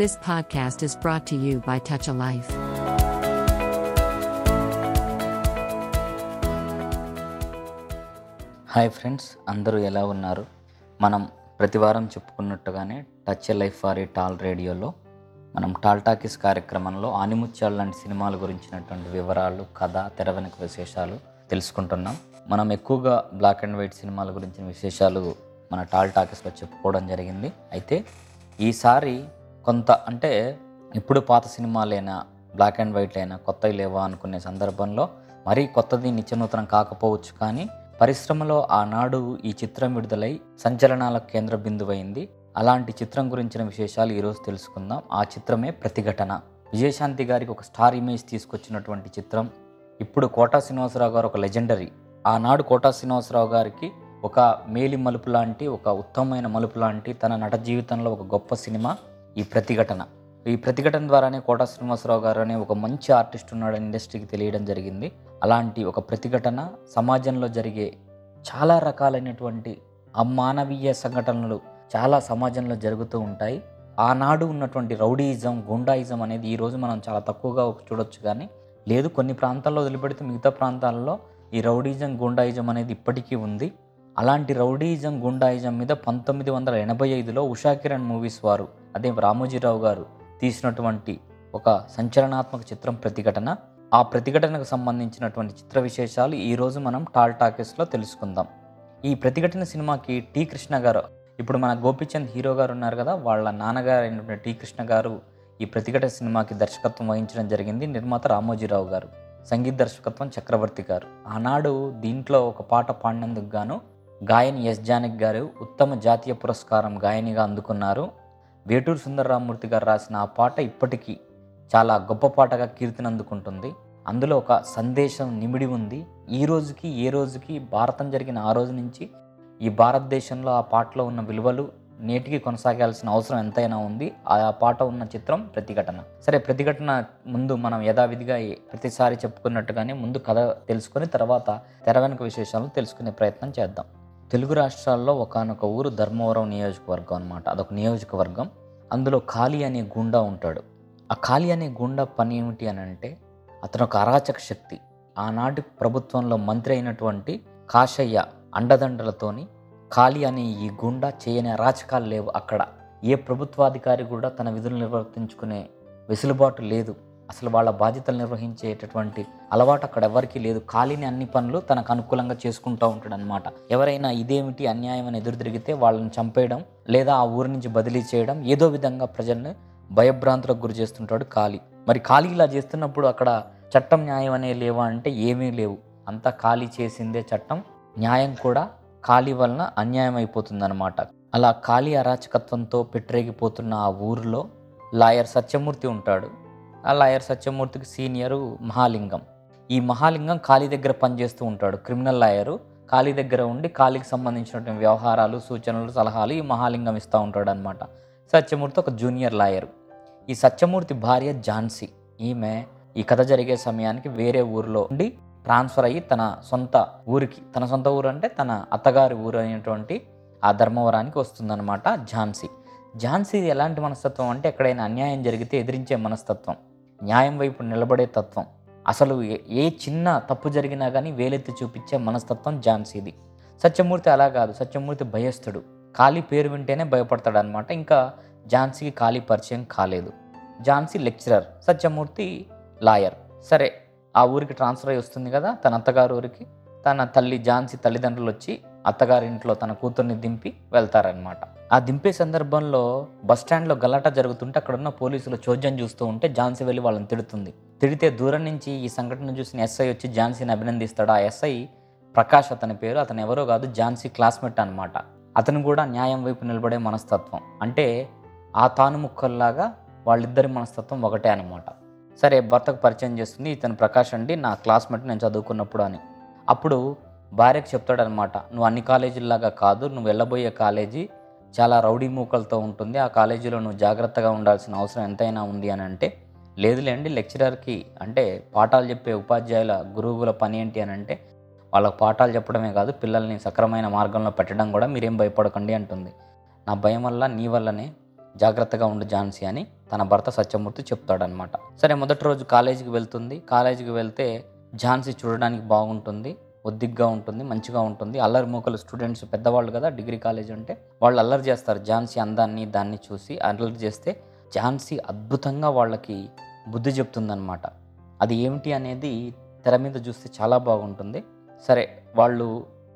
This podcast is brought to you by Touch a Life. Hi friends అందరూ ఎలా ఉన్నారు? మనం ప్రతివారం చెప్పుకున్నట్టుగానే touch a life for a TAL రేడియోలో మనం టాల్ టాకీస్ కార్యక్రమంలో ఆనిముత్యాలు లాంటి సినిమాల గురించినటువంటి వివరాలు కథ తెర వెనుక విశేషాలు తెలుసుకుంటున్నాం. మనం ఎక్కువగా బ్లాక్ అండ్ వైట్ సినిమాల గురించిన విశేషాలు మన టాల్ టాకీస్లో చెప్పుకోవడం జరిగింది. అయితే ఈసారి కొంత అంటే ఇప్పుడు పాత సినిమాలైనా బ్లాక్ అండ్ వైట్ అయినా కొత్తవి లేవా అనుకునే సందర్భంలో మరీ కొత్తది నిత్యనూతనం కాకపోవచ్చు కానీ పరిశ్రమలో ఆనాడు ఈ చిత్రం విడుదలై సంచలనాల కేంద్ర బిందువైంది. అలాంటి చిత్రం గురించిన విశేషాలు ఈరోజు తెలుసుకుందాం. ఆ చిత్రమే ప్రతిఘటన. విజయశాంతి గారికి ఒక స్టార్ ఇమేజ్ తీసుకొచ్చినటువంటి చిత్రం. ఇప్పుడు కోటా శ్రీనివాసరావు గారు ఒక లెజెండరీ. ఆనాడు కోటా శ్రీనివాసరావు గారికి ఒక మేలి మలుపు లాంటి ఒక ఉత్తమమైన మలుపు లాంటి తన నట జీవితంలో ఒక గొప్ప సినిమా. ఈ ప్రతిఘటన. ఈ ప్రతిఘటన ద్వారానే కోట శ్రీనివాసరావు గారు అనే ఒక మంచి ఆర్టిస్ట్ ఉన్నాడని ఇండస్ట్రీకి తెలియడం జరిగింది. అలాంటి ఒక ప్రతిఘటన సమాజంలో జరిగే చాలా రకాలైనటువంటి అమానవీయ సంఘటనలు చాలా సమాజంలో జరుగుతూ ఉంటాయి. ఆనాడు ఉన్నటువంటి రౌడీయిజం గుండాయిజం అనేది ఈరోజు మనం చాలా తక్కువగా చూడొచ్చు కానీ లేదు కొన్ని ప్రాంతాల్లో వదిలిపెడితే మిగతా ప్రాంతాల్లో ఈ రౌడీజం గుండాయిజం అనేది ఇప్పటికీ ఉంది. అలాంటి రౌడీయిజం గుండాయిజం మీద పంతొమ్మిది వందల ఎనభై ఐదులో ఉషా కిరణ్ మూవీస్ వారు అదే రామోజీరావు గారు తీసినటువంటి ఒక సంచలనాత్మక చిత్రం ప్రతిఘటన. ఆ ప్రతిఘటనకు సంబంధించినటువంటి చిత్ర విశేషాలు ఈరోజు మనం టాల్ టాకీస్లో తెలుసుకుందాం. ఈ ప్రతిఘటన సినిమాకి టి కృష్ణ గారు ఇప్పుడు మన గోపిచంద్ హీరో గారు ఉన్నారు కదా వాళ్ళ నాన్నగారు అయినటువంటి టి కృష్ణ గారు ఈ ప్రతిఘటన సినిమాకి దర్శకత్వం వహించడం జరిగింది నిర్మాత రామోజీరావు గారు సంగీత దర్శకత్వం చక్రవర్తి గారు. ఆనాడు దీంట్లో ఒక పాట పాడినందుకు గాను గాయని ఎస్ జానక్ గారు ఉత్తమ జాతీయ పురస్కారం గాయనిగా అందుకున్నారు. వేటూరు సుందరరామూర్తి గారు రాసిన ఆ పాట ఇప్పటికీ చాలా గొప్ప పాటగా కీర్తిని అందుకుంటుంది అందులో ఒక సందేశం నిమిడి ఉంది. ఈ రోజుకి ఏ రోజుకి భారతం జరిగిన ఆ రోజు నుంచి ఈ భారతదేశంలో ఆ పాటలో ఉన్న విలువలు నేటికి కొనసాగాల్సిన అవసరం ఎంతైనా ఉంది. ఆ పాట ఉన్న చిత్రం ప్రతిఘటన. సరే ప్రతిఘటన ముందు మనం యథావిధిగా ప్రతిసారి చెప్పుకున్నట్టుగానే ముందు కథ తెలుసుకొని తర్వాత తెర వెనుక విశేషాలను తెలుసుకునే ప్రయత్నం చేద్దాం. తెలుగు రాష్ట్రాల్లో ఒకానొక ఊరు ధర్మవరం నియోజకవర్గం అనమాట అదొక నియోజకవర్గం. అందులో ఖాళీ అనే గుండా ఉంటాడు. ఆ ఖాళీ అనే గుండా పని ఏమిటి అని అంటే అతను ఒక అరాచక శక్తి. ఆనాటి ప్రభుత్వంలో మంత్రి అయినటువంటి కాశయ్య అండదండలతోని ఖాళీ అనే ఈ గుండా చేయని అరాచకాలు లేవు అక్కడ. ఏ ప్రభుత్వాధికారి కూడా తన విధులు నిర్వర్తించుకునే వెసులుబాటు లేదు. అసలు వాళ్ళ బాధ్యతలు నిర్వహించేటటువంటి అలవాటు అక్కడ ఎవరికీ లేదు. ఖాళీని అన్ని పనులు తనకు అనుకూలంగా చేసుకుంటూ ఉంటాడు అనమాట ఎవరైనా ఇదేమిటి అన్యాయం అని ఎదురు తిరిగితే వాళ్ళని చంపేయడం లేదా ఆ ఊరి నుంచి బదిలీ చేయడం ఏదో విధంగా ప్రజల్ని భయభ్రాంతులకు గురి చేస్తుంటాడు ఖాళీ మరి ఖాళీ ఇలా చేస్తున్నప్పుడు అక్కడ చట్టం న్యాయం అనే లేవా అంటే ఏమీ లేవు. అంతా ఖాళీ చేసిందే చట్టం. న్యాయం కూడా ఖాళీ వలన అన్యాయం అయిపోతుందన్నమాట అలా ఖాళీ అరాచకత్వంతో పెట్టరేగిపోతున్న ఆ ఊరిలో లాయర్ సత్యమూర్తి ఉంటాడు. ఆ లాయర్ సత్యమూర్తికి సీనియరు మహాలింగం. ఈ మహాలింగం ఖాళీ దగ్గర పనిచేస్తూ ఉంటాడు. క్రిమినల్ లాయరు ఖాళీ దగ్గర ఉండి ఖాళీకి సంబంధించినటువంటి వ్యవహారాలు సూచనలు సలహాలు ఈ మహాలింగం ఇస్తూ ఉంటాడు అనమాట సత్యమూర్తి ఒక జూనియర్ లాయరు. ఈ సత్యమూర్తి భార్య ఝాన్సీ. ఈమె ఈ కథ జరిగే సమయానికి వేరే ఊరిలో ఉండి ట్రాన్స్ఫర్ అయ్యి తన సొంత ఊరికి తన సొంత ఊరు అంటే తన అత్తగారి ఊరు అయినటువంటి ఆ ధర్మవరానికి వస్తుందన్నమాట ఝాన్సీ. ఝాన్సీ ఎలాంటి మనస్తత్వం అంటే ఎక్కడైనా అన్యాయం జరిగితే ఎదిరించే మనస్తత్వం న్యాయం వైపు నిలబడే తత్వం. అసలు ఏ- ఏ చిన్న తప్పు జరిగినా కానీ వేలెత్తి చూపించే మనస్తత్వం ఝాన్సీది. సత్యమూర్తి అలా కాదు. సత్యమూర్తి భయస్థుడు. ఖాళీ పేరు వింటేనే భయపడతాడు అనమాట ఇంకా ఝాన్సీకి ఖాళీ పరిచయం కాలేదు. ఝాన్సీ లెక్చరర్. సత్యమూర్తి లాయర్. సరే ఆ ఊరికి ట్రాన్స్ఫర్ అయి వస్తుంది కదా తన అత్తగారు ఊరికి. తన తల్లి ఝాన్సీ తల్లిదండ్రులు వచ్చి అత్తగారి ఇంట్లో తన కూతుర్ని దింపి వెళ్తారనమాట ఆ దింపే సందర్భంలో బస్ స్టాండ్లో గలాటా జరుగుతుంటే అక్కడున్న పోలీసులు చోద్యం చూస్తూ ఉంటే ఝాన్సీ వెళ్ళి వాళ్ళని తిడుతుంది. తిడితే దూరం నుంచి ఈ సంఘటన చూసిన ఎస్ఐ వచ్చి ఝాన్సీని అభినందిస్తాడు. ఆ ఎస్ఐ ప్రకాష్ అతని పేరు. అతను ఎవరో కాదు ఝాన్సీ క్లాస్మేట్ అనమాట అతను కూడా న్యాయం వైపు నిలబడే మనస్తత్వం. అంటే ఆ తాను ముక్కల్లాగా వాళ్ళిద్దరి మనస్తత్వం ఒకటే అనమాట సరే భర్తకు పరిచయం చేస్తుంది ఇతను ప్రకాష్ అండి నా క్లాస్మేట్ నేను చదువుకున్నప్పుడు అని. అప్పుడు భార్యకు చెప్తాడనమాట నువ్వు అన్ని కాలేజీల్లాగా కాదు నువ్వు వెళ్ళబోయే కాలేజీ చాలా రౌడీ మూకలతో ఉంటుంది. ఆ కాలేజీలో నువ్వు జాగ్రత్తగా ఉండాల్సిన అవసరం ఎంతైనా ఉంది అని అంటే లేదులేండి లెక్చరర్కి అంటే పాఠాలు చెప్పే ఉపాధ్యాయుల గురువుల పని ఏంటి అని అంటే వాళ్ళకు పాఠాలు చెప్పడమే కాదు పిల్లల్ని సక్రమైన మార్గంలో పెట్టడం కూడా మీరేం భయపడకండి అంటుంది. నా భయం వల్ల నీ వల్లనే జాగ్రత్తగా ఉండు ఝాన్సీ అని తన భర్త సత్యమూర్తి చెప్తాడనమాట. సరే మొదటి రోజు కాలేజీకి వెళ్తుంది. కాలేజీకి వెళ్తే ఝాన్సీ చూడడానికి బాగుంటుంది. ఒద్దిగ్గా ఉంటుంది మంచిగా ఉంటుంది. అల్లరి మూకలు స్టూడెంట్స్ పెద్దవాళ్ళు కదా డిగ్రీ కాలేజ్ అంటే వాళ్ళు అల్లరి చేస్తారు. ఝాన్సీ అందాన్ని దాన్ని చూసి అల్లరి చేస్తే ఝాన్సీ అద్భుతంగా వాళ్ళకి బుద్ధి చెప్తుందన్నమాట. అది ఏమిటి అనేది తెర మీద చూస్తే చాలా బాగుంటుంది. సరే వాళ్ళు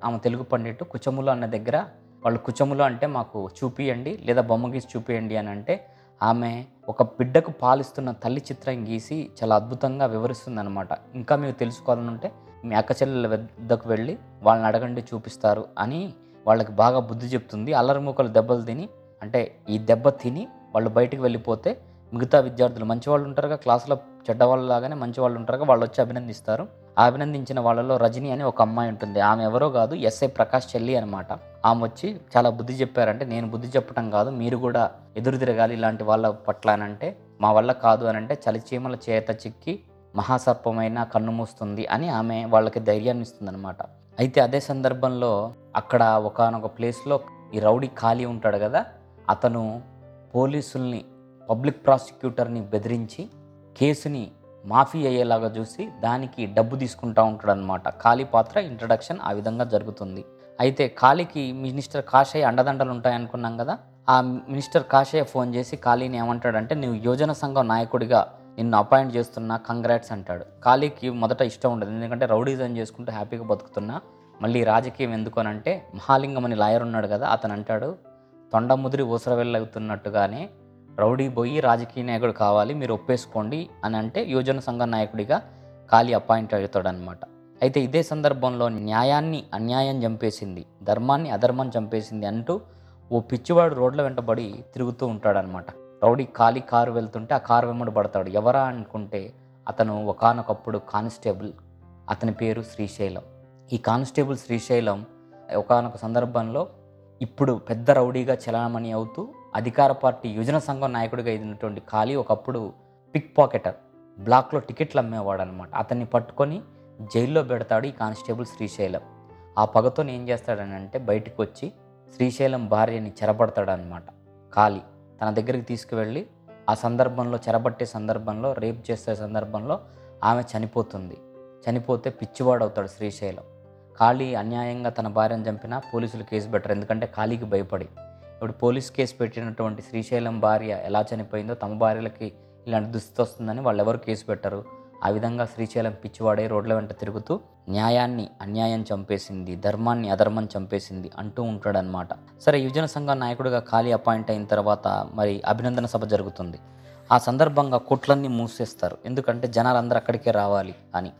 ఆమె తెలుగు పండిట్టు కుచములు అన్న దగ్గర వాళ్ళు కుచములు అంటే మాకు చూపియండి లేదా బొమ్మ గీసి చూపియండి అని అంటే ఆమె ఒక బిడ్డకు పాలిస్తున్న తల్లి చిత్రం గీసి చాలా అద్భుతంగా వివరిస్తుందనమాట ఇంకా మీరు తెలుసుకోవాలనుంటే మీ అక్క చెల్లెల వద్దకు వెళ్ళి వాళ్ళని అడగండి చూపిస్తారు అని వాళ్ళకి బాగా బుద్ధి చెప్తుంది. అల్లరి మూకలు దెబ్బలు తిని అంటే ఈ దెబ్బ తిని వాళ్ళు బయటికి వెళ్ళిపోతే మిగతా విద్యార్థులు మంచి వాళ్ళు ఉంటారుగా క్లాసులో చెడ్డ వాళ్ళు లాగానే మంచి వాళ్ళు ఉంటారుగా వాళ్ళు వచ్చి అభినందిస్తారు. అభినందించిన వాళ్ళలో రజని అని ఒక అమ్మాయి ఉంటుంది. ఆమె ఎవరో కాదు ఎస్ఐ ప్రకాష్ చెల్లి అనమాట ఆమె వచ్చి చాలా బుద్ధి చెప్పారంటే నేను బుద్ధి చెప్పడం కాదు మీరు కూడా ఎదురు తిరగాలి ఇలాంటి వాళ్ళ పట్ల అనంటే మా వల్ల కాదు అని అంటే చలిచీమల చేత చిక్కి మహాసర్పమైన కన్ను మూస్తుంది అని ఆమె వాళ్ళకి ధైర్యాన్ని ఇస్తుంది అనమాట అయితే అదే సందర్భంలో అక్కడ ఒకనొక ప్లేస్లో ఈ రౌడీ ఖాళీ ఉంటాడు కదా అతను పోలీసుల్ని పబ్లిక్ ప్రాసిక్యూటర్ని బెదిరించి కేసుని మాఫీ అయ్యేలాగా చూసి దానికి డబ్బు తీసుకుంటా ఉంటాడు అనమాట ఖాళీ పాత్ర ఇంట్రడక్షన్ ఆ విధంగా జరుగుతుంది. అయితే ఖాళీకి మినిస్టర్ కాషయ్య అండదండలు ఉంటాయనుకున్నాం కదా ఆ మినిస్టర్ కాషయ్య ఫోన్ చేసి ఖాళీని ఏమంటాడంటే నువ్వు యోజన సంఘం నాయకుడిగా నిన్ను అపాయింట్ చేస్తున్నా కంగ్రాట్స్ అంటాడు. ఖాళీకి మొదట ఇష్టం ఉండదు. ఎందుకంటే రౌడీజం చేసుకుంటూ హ్యాపీగా బతుకుతున్నా మళ్ళీ రాజకీయం ఎందుకు అని అంటే మహాలింగం అని లాయర్ ఉన్నాడు కదా అతను అంటాడు తొండ ముదిరి ఊసర వెళ్ళవుతున్నట్టుగానే రౌడీ పోయి రాజకీయ నాయకుడు కావాలి మీరు ఒప్పేసుకోండి అని అంటే యువజన సంఘ నాయకుడిగా ఖాళీ అపాయింట్ అవుతాడనమాట అయితే ఇదే సందర్భంలో న్యాయాన్ని అన్యాయం చంపేసింది ధర్మాన్ని అధర్మం చంపేసింది అంటూ ఓ పిచ్చివాడు రోడ్ల వెంటబడి తిరుగుతూ ఉంటాడనమాట రౌడీ ఖాళీ కారు వెళ్తుంటే ఆ కారు వెంబడి పడతాడు. ఎవరా అనుకుంటే అతను ఒకానొకప్పుడు కానిస్టేబుల్. అతని పేరు శ్రీశైలం. ఈ కానిస్టేబుల్ శ్రీశైలం ఒకానొక సందర్భంలో ఇప్పుడు పెద్ద రౌడీగా చలామణి అవుతూ అధికార పార్టీ యువజన సంఘం నాయకుడిగా ఎదిగినటువంటి ఖాళీ ఒకప్పుడు పిక్ పాకెటర్. బ్లాక్లో టికెట్లు అమ్మేవాడు అనమాట అతన్ని పట్టుకొని జైల్లో పెడతాడు ఈ కానిస్టేబుల్ శ్రీశైలం. ఆ పగతో ఏం చేస్తాడని అంటే బయటకు వచ్చి శ్రీశైలం భార్యని చెరపడతాడనమాట ఖాళీ. తన దగ్గరికి తీసుకువెళ్ళి ఆ సందర్భంలో చెరబట్టే సందర్భంలో రేప్ చేసే సందర్భంలో ఆమె చనిపోతుంది. చనిపోతే పిచ్చివాడు అవుతాడు శ్రీశైలం. ఖాళీ అన్యాయంగా తన భార్యను చంపినా పోలీసులు కేసు పెట్టరు. ఎందుకంటే ఖాళీకి భయపడి. ఇప్పుడు పోలీస్ కేసు పెట్టినటువంటి శ్రీశైలం భార్య ఎలా చనిపోయిందో తమ భార్యలకి ఇలాంటి దుస్థితి వస్తుందని వాళ్ళు ఎవరు కేసు పెట్టరు. ఆ విధంగా శ్రీశైలం పిచ్చివాడే రోడ్ల వెంట తిరుగుతూ న్యాయాన్ని అన్యాయం చంపేసింది ధర్మాన్ని అధర్మం చంపేసింది అంటూ ఉంటాడనమాట సరే యువజన సంఘం నాయకుడిగా ఖాళీ అపాయింట్ అయిన తర్వాత మరి అభినందన సభ జరుగుతుంది. ఆ సందర్భంగా కొట్లన్నీ మూసేస్తారు. ఎందుకంటే జనాలందరూ అక్కడికే రావాలి అని.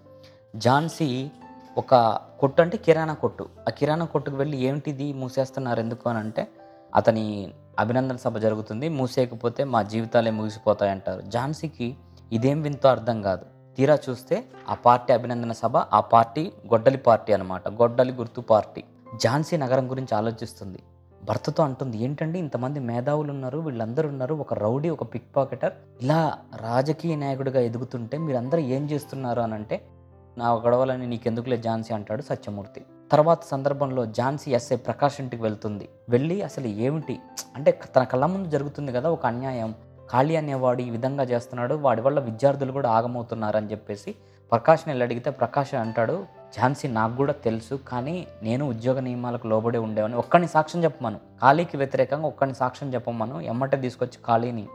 ఝాన్సీ ఒక కొట్టు అంటే కిరాణా కొట్టు. ఆ కిరాణా కొట్టుకు వెళ్ళి ఏమిటిది మూసేస్తున్నారు ఎందుకు అని అంటే అతని అభినందన సభ జరుగుతుంది. మూసేయకపోతే మా జీవితాలే ముగిసిపోతాయి అంటారు ఝాన్సీకి ఇదేం వింతో అర్థం కాదు. తీరా చూస్తే ఆ పార్టీ అభినందన సభ ఆ పార్టీ గొడ్డలి పార్టీ అనమాట గొడ్డలి గుర్తు పార్టీ. ఝాన్సీ నగరం గురించి ఆలోచిస్తుంది. భర్తతో అంటుంది ఏంటండి ఇంతమంది మేధావులు ఉన్నారు వీళ్ళందరూ ఉన్నారు ఒక రౌడీ ఒక పిక్ పాకెటర్ ఇలా రాజకీయ నాయకుడిగా ఎదుగుతుంటే మీరందరూ ఏం చేస్తున్నారు? అని అంటే నా గొడవలని నీకెందుకులే ఝాన్సీ అంటాడు సత్యమూర్తి. తర్వాత సందర్భంలో ఝాన్సీ ఎస్ఐ ప్రకాష్ ఇంటికి వెళ్తుంది. వెళ్ళి అసలు ఏమిటి? అంటే తన కళ్ళ ముందు జరుగుతుంది కదా ఒక అన్యాయం. ఖాళీ అనేవాడు ఈ విధంగా చేస్తున్నాడు వాడి వల్ల విద్యార్థులు కూడా ఆగమవుతున్నారని చెప్పేసి ప్రకాష్ని వెళ్ళి అడిగితే ప్రకాష్ అంటాడు ఝాన్సీ నాకు కూడా తెలుసు కానీ నేను ఉద్యోగ నియమాలకు లోబడి ఉండేవని ఒక్కడిని సాక్ష్యం చెప్పమను. ఖాళీకి వ్యతిరేకంగా ఒక్కడిని సాక్ష్యం చెప్పమను. ఎమ్మటే తీసుకొచ్చి ఖాళీని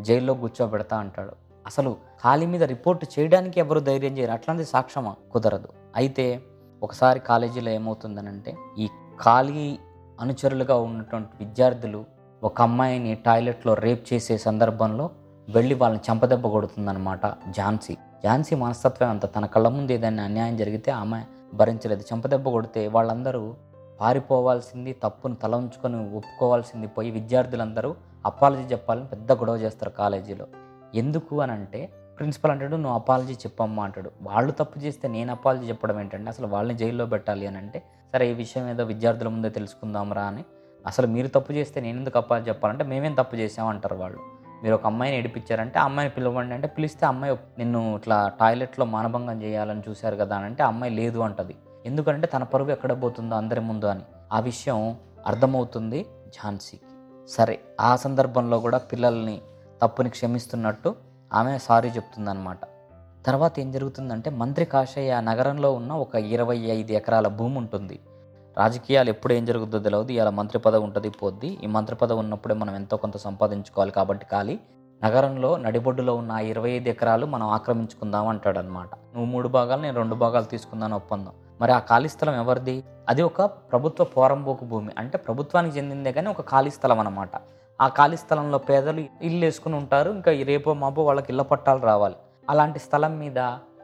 జైల్లో కూర్చోబెడతా అంటాడు. అసలు ఖాళీ మీద రిపోర్ట్ చేయడానికి ఎవరు ధైర్యం చేయరు. అట్లాంటి సాక్ష్యమా? కుదరదు. అయితే ఒకసారి కాలేజీలో ఏమవుతుందనంటే ఈ ఖాళీ అనుచరులుగా ఉన్నటువంటి విద్యార్థులు ఒక అమ్మాయిని టాయిలెట్లో రేప్ చేసే సందర్భంలో వెళ్ళి వాళ్ళని చంపదెబ్బ కొడుతుందనమాట ఝాన్సీ. ఝాన్సీ మనస్తత్వం అంత తన కళ్ళ ముందు ఏదైనా అన్యాయం జరిగితే ఆమె భరించలేదు. చంపదెబ్బ కొడితే వాళ్ళందరూ పారిపోవాల్సింది తప్పును తల ఉంచుకొని ఒప్పుకోవాల్సింది పోయి విద్యార్థులందరూ అపాలజీ చెప్పాలని పెద్ద గొడవ చేస్తారు కాలేజీలో. ఎందుకు అని అంటే ప్రిన్సిపల్ అంటాడు నువ్వు అపాలజీ చెప్పమ్మా అంటాడు. వాళ్ళు తప్పు చేస్తే నేను అపాలజీ చెప్పడం ఏంటంటే అసలు వాళ్ళని జైల్లో పెట్టాలి అని అంటే సరే ఈ విషయం ఏదో విద్యార్థుల ముందే తెలుసుకుందాంరా అని అసలు మీరు తప్పు చేస్తే నేను ఎందుకు అపాలజీ చెప్పాలంటే మేమేం తప్పు చేసామంటారు వాళ్ళు. మీరు ఒక అమ్మాయిని ఏడిపించారంటే అమ్మాయిని పిలవండి అంటే పిలిస్తే అమ్మాయి నిన్ను ఇట్లా టాయిలెట్లో మానభంగం చేయాలని చూశారు కదా అని అంటే అమ్మాయి లేదు అంటది. ఎందుకంటే తన పరువు ఎక్కడ పోతుందో అందరి ముందు అని. ఆ విషయం అర్థమవుతుంది ఝాన్సీకి సరే ఆ సందర్భంలో కూడా పిల్లల్ని తప్పుని క్షమిస్తున్నట్టు ఆమె సారీ చెప్తుందనమాట తర్వాత ఏం జరుగుతుందంటే మంత్రి కాషయ్య నగరంలో ఉన్న ఒక ఇరవై ఐదు ఎకరాల భూమి ఉంటుంది. రాజకీయాలు ఎప్పుడు ఏం జరుగుతుందో తెలియదు ఇలా మంత్రి పదవి ఉంటుంది పోద్ది. ఈ మంత్రి పదవి ఉన్నప్పుడే మనం ఎంతో కొంత సంపాదించుకోవాలి కాబట్టి ఖాళీ. నగరంలో నడిబొడ్డులో ఉన్న ఆ ఇరవై ఐదు ఎకరాలు మనం ఆక్రమించుకుందాం అంటాడు అనమాట నువ్వు మూడు భాగాలు నేను రెండు భాగాలు తీసుకుందాను ఒప్పందం. మరి ఆ ఖాళీ స్థలం ఎవరిది? అది ఒక ప్రభుత్వ పోరంబోకు భూమి. అంటే ప్రభుత్వానికి చెందిందే కానీ ఒక ఖాళీ స్థలం అనమాట ఆ ఖాళీ స్థలంలో పేదలు ఇల్లు వేసుకుని ఉంటారు. ఇంకా రేపో మాపో వాళ్ళకి ఇళ్ళ పట్టాలు రావాలి. అలాంటి స్థలం మీద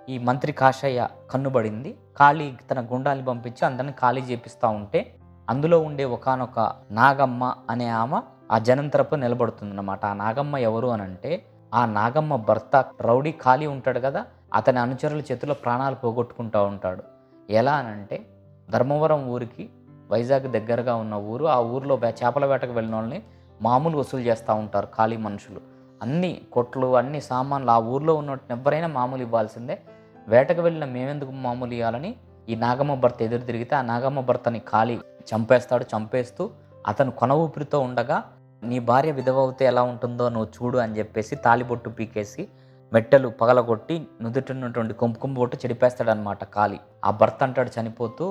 ఈ మంత్రి కాషయ్య కన్నుబడింది. ఖాళీ తన గుండాల్ని పంపించి అందరిని ఖాళీ చేపిస్తూ ఉంటే అందులో ఉండే ఒకానొక నాగమ్మ అనే ఆమె ఆ జనం తరపు నిలబడుతుందన్నమాట. ఆ నాగమ్మ ఎవరు అని అంటే ఆ నాగమ్మ భర్త రౌడీ ఖాళీ ఉంటాడు కదా అతని అనుచరుల చేతిలో ప్రాణాలు పోగొట్టుకుంటూ ఉంటాడు. ఎలా అనంటే ధర్మవరం ఊరికి వైజాగ్ దగ్గరగా ఉన్న ఊరు ఆ ఊరిలో చేపల వేటకు వెళ్ళిన వాళ్ళని మామూలు వసూలు చేస్తూ ఉంటారు ఖాళీ మనుషులు. అన్ని కొట్లు అన్ని సామాన్లు ఆ ఊర్లో ఉన్నట్టు ఎవరైనా మామూలు ఇవ్వాల్సిందే. వేటకు వెళ్ళిన మేమెందుకు మామూలు ఇవ్వాలని ఈ నాగమ్మ భర్త ఎదురు తిరిగితే ఆ నాగమ్మ భర్తని ఖాళీ చంపేస్తాడు చంపేస్తూ అతను కొన ఊపిరితో ఉండగా నీ భార్య విధవ అవుతే ఎలా ఉంటుందో నువ్వు చూడు అని చెప్పేసి తాలిబొట్టు పీకేసి మెట్టెలు పగలగొట్టి నుదుటినటువంటి కుంకుమ బొట్టు చెడిపేస్తాడనమాట కాలి. ఆ భర్త అంటాడు చనిపోతూ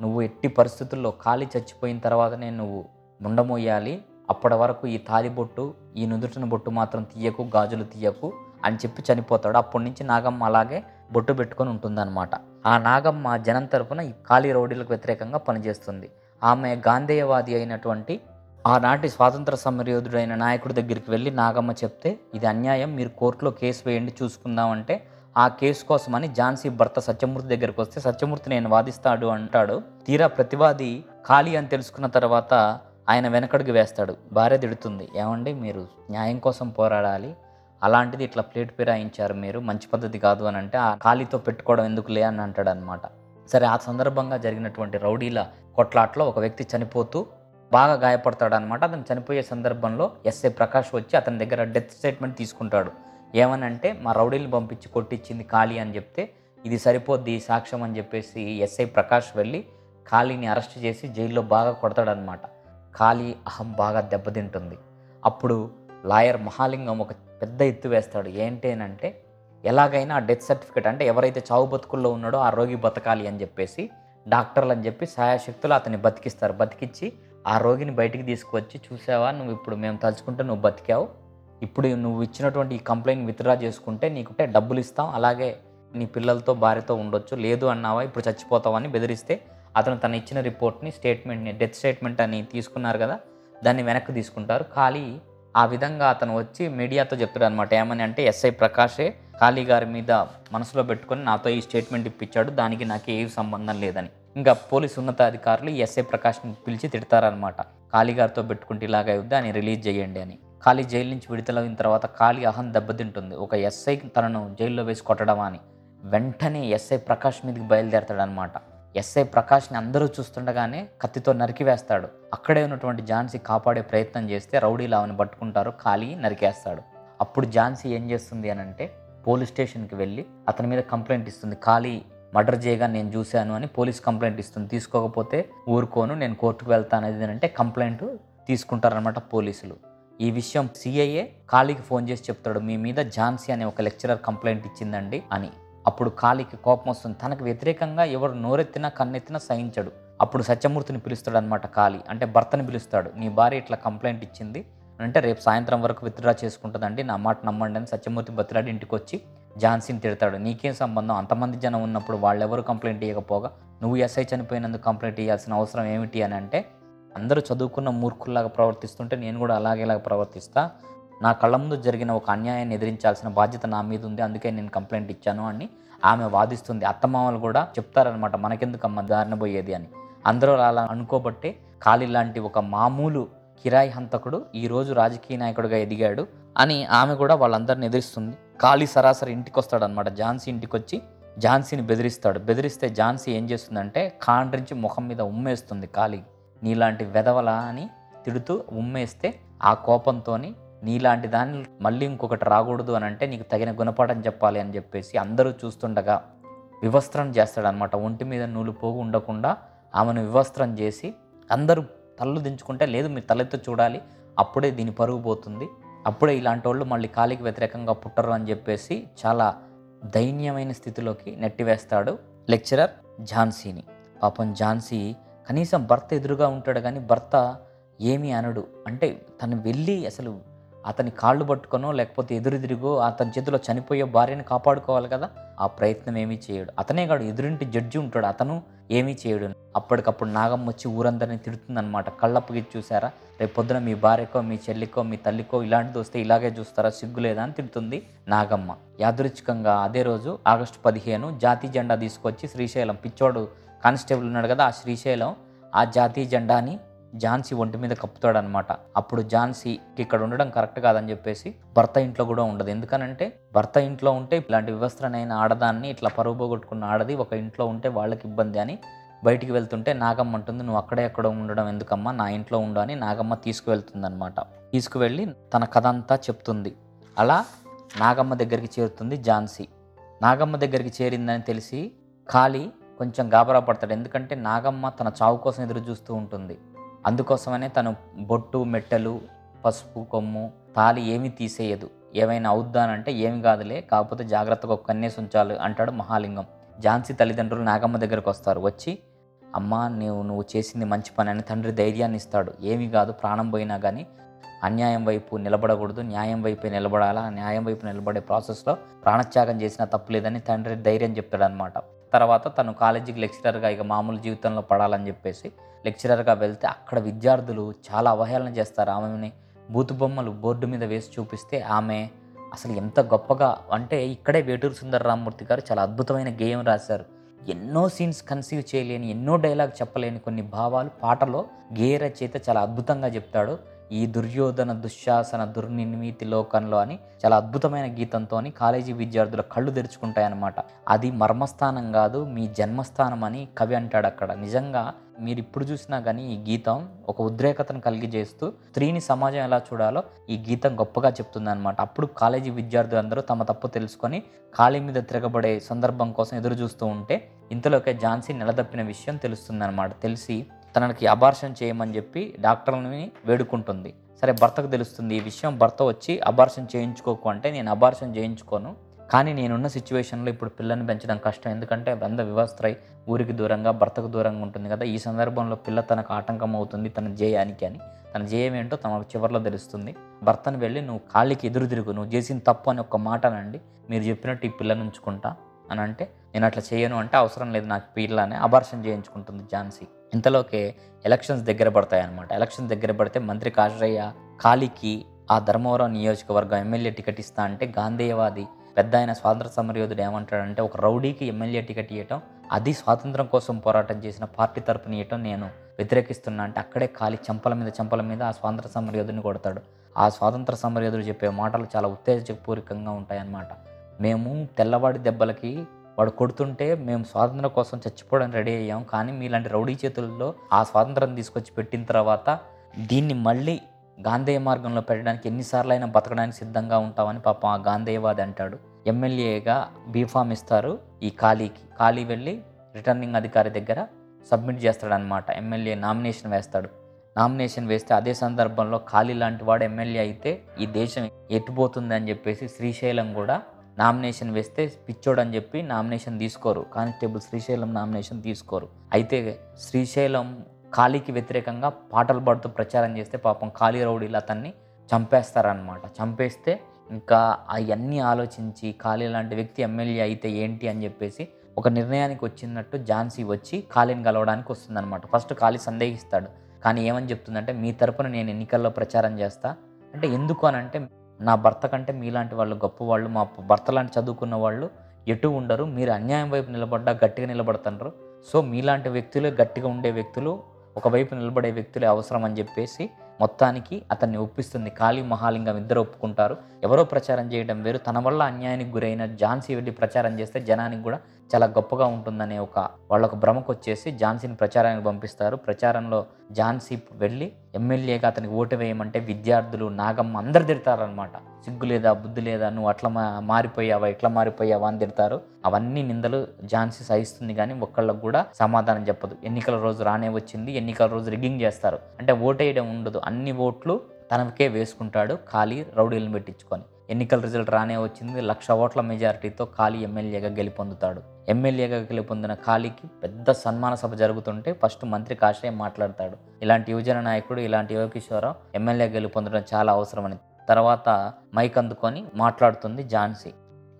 నువ్వు ఎట్టి పరిస్థితుల్లో కాలి చచ్చిపోయిన తర్వాతనే నువ్వు ముండమోయాలి అప్పటి వరకు ఈ తాలిబొట్టు ఈ నుదుటిన బొట్టు మాత్రం తీయకు గాజులు తీయకు అని చెప్పి చనిపోతాడు. అప్పటి నుంచి నాగమ్మ అలాగే బొట్టు పెట్టుకొని ఉంటుందన్నమాట. ఆ నాగమ్మ జనం తరపున ఈ ఖాళీ రౌడీలకు వ్యతిరేకంగా పనిచేస్తుంది. ఆమె గాంధేయవాది అయినటువంటి ఆనాటి స్వాతంత్ర సమరయోధుడైన నాయకుడి దగ్గరికి వెళ్ళి నాగమ్మ చెప్తే ఇది అన్యాయం మీరు కోర్టులో కేసు వేయండి చూసుకుందామంటే ఆ కేసు కోసమని ఝాన్సీ భర్త సత్యమూర్తి దగ్గరికి వస్తే సత్యమూర్తి నేను వాదిస్తాడు అంటాడు. తీరా ప్రతివాది ఖాళీ అని తెలుసుకున్న తర్వాత ఆయన వెనకడుగు వేస్తాడు. భార్య తిడుతుంది. ఏమండి మీరు న్యాయం కోసం పోరాడాలి అలాంటిది ఇట్లా ప్లేట్ పిరాయించారు మీరు మంచి పద్ధతి కాదు అని అంటే ఆ ఖాళీతో పెట్టుకోవడం ఎందుకులే అని అంటాడు అనమాట సరే ఆ సందర్భంగా జరిగినటువంటి రౌడీల కొట్లాట్లో ఒక వ్యక్తి చనిపోతూ బాగా గాయపడతాడు అనమాట అతను చనిపోయే సందర్భంలో ఎస్ఐ ప్రకాష్ వచ్చి అతని దగ్గర డెత్ స్టేట్మెంట్ తీసుకుంటాడు. ఏమనంటే మా రౌడీని పంపించి కొట్టించింది ఖాళీ అని చెప్తే ఇది సరిపోద్ది సాక్ష్యం అని చెప్పేసి ఎస్ఐ ప్రకాష్ వెళ్ళి ఖాళీని అరెస్ట్ చేసి జైల్లో బాగా కొడతాడనమాట ఖాళీ అహం బాగా దెబ్బతింటుంది. అప్పుడు లాయర్ మహాలింగం ఒక పెద్ద ఎత్తు వేస్తాడు. ఏంటేనంటే ఎలాగైనా ఆ డెత్ సర్టిఫికేట్ అంటే ఎవరైతే చావు బతుకుల్లో ఉన్నాడో ఆ రోగి బతకాలి అని చెప్పేసి డాక్టర్లు అని చెప్పి సాయాశక్తులు అతన్ని బతికిస్తారు. బతికిచ్చి ఆ రోగిని బయటికి తీసుకువచ్చి చూసావా నువ్వు ఇప్పుడు మేము తలుచుకుంటే నువ్వు బతికావు. ఇప్పుడు నువ్వు ఇచ్చినటువంటి ఈ కంప్లైంట్ విత్డ్రా చేసుకుంటే నీకు డబ్బులు ఇస్తాం. అలాగే నీ పిల్లలతో భార్యతో ఉండొచ్చు. లేదు అన్నావా ఇప్పుడు చచ్చిపోతావని బెదిరిస్తే అతను తను ఇచ్చిన రిపోర్ట్ని స్టేట్మెంట్ని డెత్ స్టేట్మెంట్ అని తీసుకున్నారు కదా దాన్ని వెనక్కి తీసుకుంటారు. ఖాళీ ఆ విధంగా అతను వచ్చి మీడియాతో చెప్తాడు అనమాట ఏమని అంటే ఎస్ఐ ప్రకాషే ఖాళీ గారి మీద మనసులో పెట్టుకొని నాతో ఈ స్టేట్మెంట్ ఇప్పించాడు దానికి నాకు ఏ సంబంధం లేదని. ఇంకా పోలీసు ఉన్నతాధికారులు ఎస్ఐ ప్రకాష్ని పిలిచి తిడతారనమాట ఖాళీ గారితో పెట్టుకుంటే ఇలాగ అవుద్ది అని రిలీజ్ చేయండి అని. ఖాళీ జైలు నుంచి విడుదలైన తర్వాత ఖాళీ అహం దెబ్బతింటుంది. ఒక ఎస్ఐ తనను జైల్లో వేసి కొట్టడమా అని. వెంటనే ఎస్ఐ ప్రకాష్ మీదకి బయలుదేరతాడనమాట ఎస్ఐ ప్రకాష్ని అందరూ చూస్తుండగానే కత్తితో నరికి వేస్తాడు. అక్కడే ఉన్నటువంటి ఝాన్సీ కాపాడే ప్రయత్నం చేస్తే రౌడీలు ఆమెను పట్టుకుంటారు ఖాళీ నరికేస్తాడు. అప్పుడు ఝాన్సీ ఏం చేస్తుంది అని అంటే పోలీస్ స్టేషన్కి వెళ్ళి అతని మీద కంప్లైంట్ ఇస్తుంది. ఖాళీ మర్డర్ చేయగా నేను చూశాను అని పోలీస్ కంప్లైంట్ ఇస్తుంది. తీసుకోకపోతే ఊరుకోను నేను కోర్టుకు వెళ్తాను అనేది అంటే కంప్లైంట్ తీసుకుంటారనమాట పోలీసులు. ఈ విషయం సిఐఏ ఖాళీకి ఫోన్ చేసి చెప్తాడు మీ మీద ఝాన్సీ అనే ఒక లెక్చరర్ కంప్లైంట్ ఇచ్చిందండి అని. అప్పుడు కాలికి కోపం వస్తుంది. తనకు వ్యతిరేకంగా ఎవరు నోరెత్తినా కన్నెత్తినా సహించడు. అప్పుడు సత్యమూర్తిని పిలుస్తాడు అనమాట కాళీ అంటే భర్తని పిలుస్తాడు. నీ భార్య ఇట్లా కంప్లైంట్ ఇచ్చింది. అంటే రేపు సాయంత్రం వరకు విత్డ్రా చేసుకుంటుందండి. నా మాట నమ్మండి అని సత్యమూర్తి బతిరాడి ఇంటికి వచ్చి ఝాన్సీని తిడతాడు. నీకేం సంబంధం? అంతమంది జనం ఉన్నప్పుడు వాళ్ళెవరు కంప్లైంట్ ఇవ్వకపోగా నువ్వు ఎస్ఐ చనిపోయినందుకు కంప్లైంట్ ఇవ్వాల్సిన అవసరం ఏమిటి? అని అంటే అందరూ చదువుకున్న మూర్ఖుల్లాగా ప్రవర్తిస్తుంటే నేను కూడా అలాగేలాగా ప్రవర్తిస్తా. నా కళ్ళ ముందు జరిగిన ఒక అన్యాయాన్ని ఎదిరించాల్సిన బాధ్యత నా మీద ఉంది అందుకే నేను కంప్లైంట్ ఇచ్చాను అని ఆమె వాదిస్తుంది. అత్తమామలు కూడా చెప్తారనమాట మనకెందుకమ్మ దారిన పోయేది అని. అందరూ అలా అనుకోబట్టే ఖాళీ లాంటి ఒక మామూలు కిరాయి హంతకుడు ఈరోజు రాజకీయ నాయకుడిగా ఎదిగాడు అని ఆమె కూడా వాళ్ళందరిని ఎదిరిస్తుంది. ఖాళీ సరాసరి ఇంటికి వస్తాడనమాట ఝాన్సీ ఇంటికి వచ్చి ఝాన్సీని బెదిరిస్తాడు. బెదిరిస్తే ఝాన్సీ ఏం చేస్తుందంటే కాండ్రించి ముఖం మీద ఉమ్మేస్తుంది ఖాళీ నీలాంటి వెధవలా అని తిడుతూ ఉమ్మేస్తే ఆ కోపంతోని నీలాంటి దాన్ని మళ్ళీ ఇంకొకటి రాకూడదు అని అంటే నీకు తగిన గుణపాఠం చెప్పాలి అని చెప్పేసి అందరూ చూస్తుండగా వివస్త్రం చేస్తాడనమాట ఒంటి మీద నూలు పోగు ఉండకుండా ఆమెను వివస్త్రం చేసి అందరూ తల్లు దించుకుంటే లేదు మీరు తలెత్తు చూడాలి అప్పుడే దీని పరుగు పోతుంది. అప్పుడే ఇలాంటి వాళ్ళు మళ్ళీ కాలికి వ్యతిరేకంగా పుట్టరు అని చెప్పేసి చాలా దైన్యమైన స్థితిలోకి నెట్టివేస్తాడు లెక్చరర్ ఝాన్సీని. పాపం ఝాన్సీ కనీసం భర్త ఎదురుగా ఉంటాడు కానీ భర్త ఏమి అనడు. అంటే తను వెళ్ళి అసలు అతని కాళ్ళు పట్టుకొనో లేకపోతే ఎదురెదురుగో అతని చేతిలో చనిపోయే భార్యను కాపాడుకోవాలి కదా? ఆ ప్రయత్నం ఏమీ చేయడు. అతనే కాడు ఎదురింటి జడ్జి ఉంటాడు. అతను ఏమీ చేయడు. అప్పటికప్పుడు నాగమ్మ వచ్చి ఊరందరినీ తిడుతుందనమాట కళ్ళప్పగి చూసారా రేపు పొద్దున మీ భార్యకో మీ చెల్లికో మీ తల్లికో ఇలాంటిది వస్తే ఇలాగే చూస్తారా? సిగ్గు లేదా అని తిడుతుంది నాగమ్మ. యాదృచ్ఛికంగా అదే రోజు ఆగస్టు పదిహేను జాతీయ జెండా తీసుకొచ్చి శ్రీశైలం పిచ్చోడు కానిస్టేబుల్ ఉన్నాడు కదా ఆ శ్రీశైలం ఆ జాతీయ జెండాని ఝాన్సీ ఒంటి మీద కప్పుతాడనమాట. అప్పుడు ఝాన్సీ ఇక్కడ ఉండడం కరెక్ట్ కాదని చెప్పేసి భర్త ఇంట్లో కూడా ఉండదు. ఎందుకనంటే భర్త ఇంట్లో ఉంటే ఇలాంటి వివస్త్రనైన ఆడదాన్ని ఇట్లా పరువు పోగొట్టుకున్న ఆడది ఒక ఇంట్లో ఉంటే వాళ్ళకి ఇబ్బంది అని బయటికి వెళ్తుంటే నాగమ్మ అంటుంది నువ్వు అక్కడే ఎక్కడో ఉండడం ఎందుకమ్మా? నా ఇంట్లో ఉండు అని నాగమ్మ తీసుకువెళ్తుంది అనమాట తీసుకువెళ్ళి తన కథ అంతా చెప్తుంది. అలా నాగమ్మ దగ్గరికి చేరుతుంది ఝాన్సీ. నాగమ్మ దగ్గరికి చేరిందని తెలిసి ఖాళీ కొంచెం గాబరా పడతాడు. ఎందుకంటే నాగమ్మ తన చావు కోసం ఎదురు చూస్తూ ఉంటుంది. అందుకోసమనే తను బొట్టు మెట్టెలు పసుపు కొమ్ము తాలి ఏమీ తీసేయదు. ఏమైనా అవుద్దానంటే ఏమి కాదులే కాకపోతే జాగ్రత్తగా ఒక కన్నేసి ఉంచాలి అంటాడు మహాలింగం. ఝాన్సీ తల్లిదండ్రులు నాగమ్మ దగ్గరకు వస్తారు. వచ్చి అమ్మ నువ్వు నువ్వు చేసింది మంచి పని అని తండ్రి ధైర్యాన్ని ఇస్తాడు. ఏమీ కాదు ప్రాణం పోయినా కానీ అన్యాయం వైపు నిలబడకూడదు న్యాయం వైపే నిలబడాలా న్యాయం వైపు నిలబడే ప్రాసెస్లో ప్రాణత్యాగం చేసినా తప్పులేదని తండ్రి ధైర్యం చెప్తాడనమాట తర్వాత తను కాలేజీకి లెక్చరర్గా ఇక మామూలు జీవితంలో పడాలని చెప్పేసి లెక్చరర్గా వెళ్తే అక్కడ విద్యార్థులు చాలా అవహేళన చేస్తారు. ఆమెని బూతుబొమ్మలు బోర్డు మీద వేసి చూపిస్తే ఆమె అసలు ఎంత గొప్పగా అంటే ఇక్కడే వేటూరు సుందర రామ్మూర్తి గారు చాలా అద్భుతమైన గేయం రాశారు. ఎన్నో సీన్స్ కన్సీవ్ చేయలేని ఎన్నో డైలాగ్ చెప్పలేని కొన్ని భావాలు పాటలో గేయ రచయిత చాలా అద్భుతంగా చెప్తాడు. ఈ దుర్యోధన దుశ్శాసన దుర్నిర్మితి లోకంలో అని చాలా అద్భుతమైన గీతంతో కాలేజీ విద్యార్థుల కళ్ళు తెరుచుకుంటాయన్నమాట. అది మర్మస్థానం కాదు మీ జన్మస్థానం అని కవి అంటాడు అక్కడ. నిజంగా మీరు ఇప్పుడు చూసినా కానీ ఈ గీతం ఒక ఉద్రేకతను కలిగి చేస్తూ స్త్రీని సమాజం ఎలా చూడాలో ఈ గీతం గొప్పగా చెప్తుంది అనమాట అప్పుడు కాలేజీ విద్యార్థులందరూ తమ తప్పు తెలుసుకొని ఖాళీ మీద తిరగబడే సందర్భం కోసం ఎదురు చూస్తూ ఉంటే ఇంతలోకే ఝాన్సీ నిలదప్పిన విషయం తెలుస్తుంది తెలిసి తనకి అబార్షన్ చేయమని చెప్పి డాక్టర్ని వేడుకుంటుంది. సరే భర్తకు తెలుస్తుంది ఈ విషయం. భర్త వచ్చి అబార్షన్ చేయించుకోకు అంటే నేను అబార్షన్ చేయించుకోను. కానీ నేనున్న సిచ్యువేషన్లో ఇప్పుడు పిల్లని పెంచడం కష్టం. ఎందుకంటే వంద వివస్త్రై ఊరికి దూరంగా భర్తకు దూరంగా ఉంటుంది కదా. ఈ సందర్భంలో పిల్ల తనకు ఆటంకం అవుతుంది తన జయానికి అని. తన జయం ఏంటో తన చివరిలో తెలుస్తుంది. భర్తను వెళ్ళి నువ్వు కాళ్ళకి ఎదురు తిరుగు నువ్వు చేసిన తప్పు అని ఒక మాట అనండి. మీరు చెప్పినట్టు ఈ పిల్లని ఉంచుకుంటా అని అంటే నేను అట్లా చేయను అంటే అవసరం లేదు నాకు పిల్లని అబార్షన్ చేయించుకుంటుంది ఝాన్సీ. ఇంతలోకే ఎలక్షన్స్ దగ్గర పడతాయి అనమాట ఎలక్షన్స్ దగ్గర పడితే మంత్రి కాశ్రయ్య కాళీకి ఆ ధర్మవరం నియోజకవర్గం ఎమ్మెల్యే టికెట్ ఇస్తా అంటే గాంధేయవాది పెద్ద ఆయన స్వాతంత్ర సమరయోధుడు ఏమంటాడంటే ఒక రౌడీకి ఎమ్మెల్యే టికెట్ ఇవ్వటం అది స్వాతంత్రం కోసం పోరాటం చేసిన పార్టీ తరపున ఇవ్వటం నేను వ్యతిరేకిస్తున్నా. అంటే అక్కడే ఖాళీ చెంపల మీద చెంపల మీద ఆ స్వాతంత్ర సమరయోధుని కొడతాడు. ఆ స్వాతంత్ర సమరయోధుడు చెప్పే మాటలు చాలా ఉత్తేజపూరికంగా ఉంటాయన్నమాట. మేము తెల్లవాడి దెబ్బలకి వాడు కొడుతుంటే మేము స్వాతంత్రం కోసం చచ్చిపోవడానికి రెడీ అయ్యాం కానీ మీలాంటి రౌడీ చేతుల్లో ఆ స్వాతంత్రం తీసుకొచ్చి పెట్టిన తర్వాత దీన్ని మళ్ళీ గాంధేయ మార్గంలో పెట్టడానికి ఎన్నిసార్లు అయినా బతకడానికి సిద్ధంగా ఉంటామని పాపం ఆ గాంధేయవాది అంటాడు. ఎమ్మెల్యేగా బీఫామ్ ఇస్తారు ఈ ఖాళీకి. ఖాళీ వెళ్ళి రిటర్నింగ్ అధికారి దగ్గర సబ్మిట్ చేస్తాడనమాట ఎమ్మెల్యే నామినేషన్ వేస్తాడు. నామినేషన్ వేస్తే అదే సందర్భంలో ఖాళీ లాంటి వాడు ఎమ్మెల్యే అయితే ఈ దేశం ఎట్టుపోతుంది అని చెప్పేసి శ్రీశైలం కూడా నామినేషన్ వేస్తే పిచ్చోడు అని చెప్పి నామినేషన్ తీసుకోరు. కానిస్టేబుల్ శ్రీశైలం నామినేషన్ తీసుకోరు. అయితే శ్రీశైలం ఖాళీకి వ్యతిరేకంగా పాటలు పాడుతూ ప్రచారం చేస్తే పాపం ఖాళీ రౌడీలు అతన్ని చంపేస్తారనమాట చంపేస్తే ఇంకా అవన్నీ ఆలోచించి ఖాళీ లాంటి వ్యక్తి ఎమ్మెల్యే అయితే ఏంటి అని చెప్పేసి ఒక నిర్ణయానికి వచ్చినట్టు ఝాన్సీ వచ్చి ఖాళీని కలవడానికి వస్తుందన్నమాట. ఫస్ట్ ఖాళీ సందేహిస్తాడు. కానీ ఏమని చెప్తుందంటే మీ తరపున నేను ఎన్నికల్లో ప్రచారం చేస్తా. అంటే ఎందుకు అని అంటే నా భర్త కంటే మీలాంటి వాళ్ళు గొప్పవాళ్ళు మా భర్త లాంటి చదువుకున్న వాళ్ళు ఎటు ఉండరు. మీరు అన్యాయం వైపు నిలబడ్డా గట్టిగా నిలబడుతున్నారు సో మీలాంటి వ్యక్తులు గట్టిగా ఉండే వ్యక్తులు ఒకవైపు నిలబడే వ్యక్తులే అవసరం అని చెప్పేసి మొత్తానికి అతన్ని ఒప్పిస్తుంది. కాళీ మహాలింగం ఇద్దరు ఒప్పుకుంటారు. ఎవరో ప్రచారం చేయడం వేరు. తన వల్ల అన్యాయానికి గురైన ఝాన్సీ వెళ్ళి ప్రచారం చేస్తే జనానికి కూడా చాలా గొప్పగా ఉంటుందనే ఒక వాళ్ళొక భ్రమకు వచ్చేసి ఝాన్సీని ప్రచారానికి పంపిస్తారు. ప్రచారంలో ఝాన్సీ వెళ్ళి ఎమ్మెల్యేగా అతనికి ఓటు వేయమంటే విద్యార్థులు నాగమ్మ అందరు తిడతారనమాట సిగ్గు లేదా బుద్ధి లేదా నువ్వు అట్లా మా మారిపోయావా ఇట్లా మారిపోయావా అని తిడతారు. అవన్నీ నిందలు ఝాన్సీ సహిస్తుంది కానీ ఒక్కళ్ళకు కూడా సమాధానం చెప్పదు. ఎన్నికల రోజు రానే వచ్చింది ఎన్నికల రోజు రిగ్గింగ్ చేస్తారు. అంటే ఓటేయడం ఉండదు. అన్ని ఓట్లు తనకే వేసుకుంటాడు ఖాళీ రౌడీలను పెట్టించుకొని. ఎన్నికల రిజల్ట్ రానే వచ్చింది. లక్ష ఓట్ల మెజారిటీతో ఖాళీ ఎమ్మెల్యేగా గెలుపొందుతాడు. ఎమ్మెల్యేగా గెలుపొందిన ఖాళీకి పెద్ద సన్మాన సభ జరుగుతుంటే ఫస్ట్ మంత్రి కాషాయం మాట్లాడతాడు. ఇలాంటి యువజన నాయకుడు ఇలాంటి యువకిషోరం ఎమ్మెల్యే గెలుపొందడం చాలా అవసరమని తర్వాత మైక్ అందుకొని మాట్లాడుతుంది ఝాన్సీ.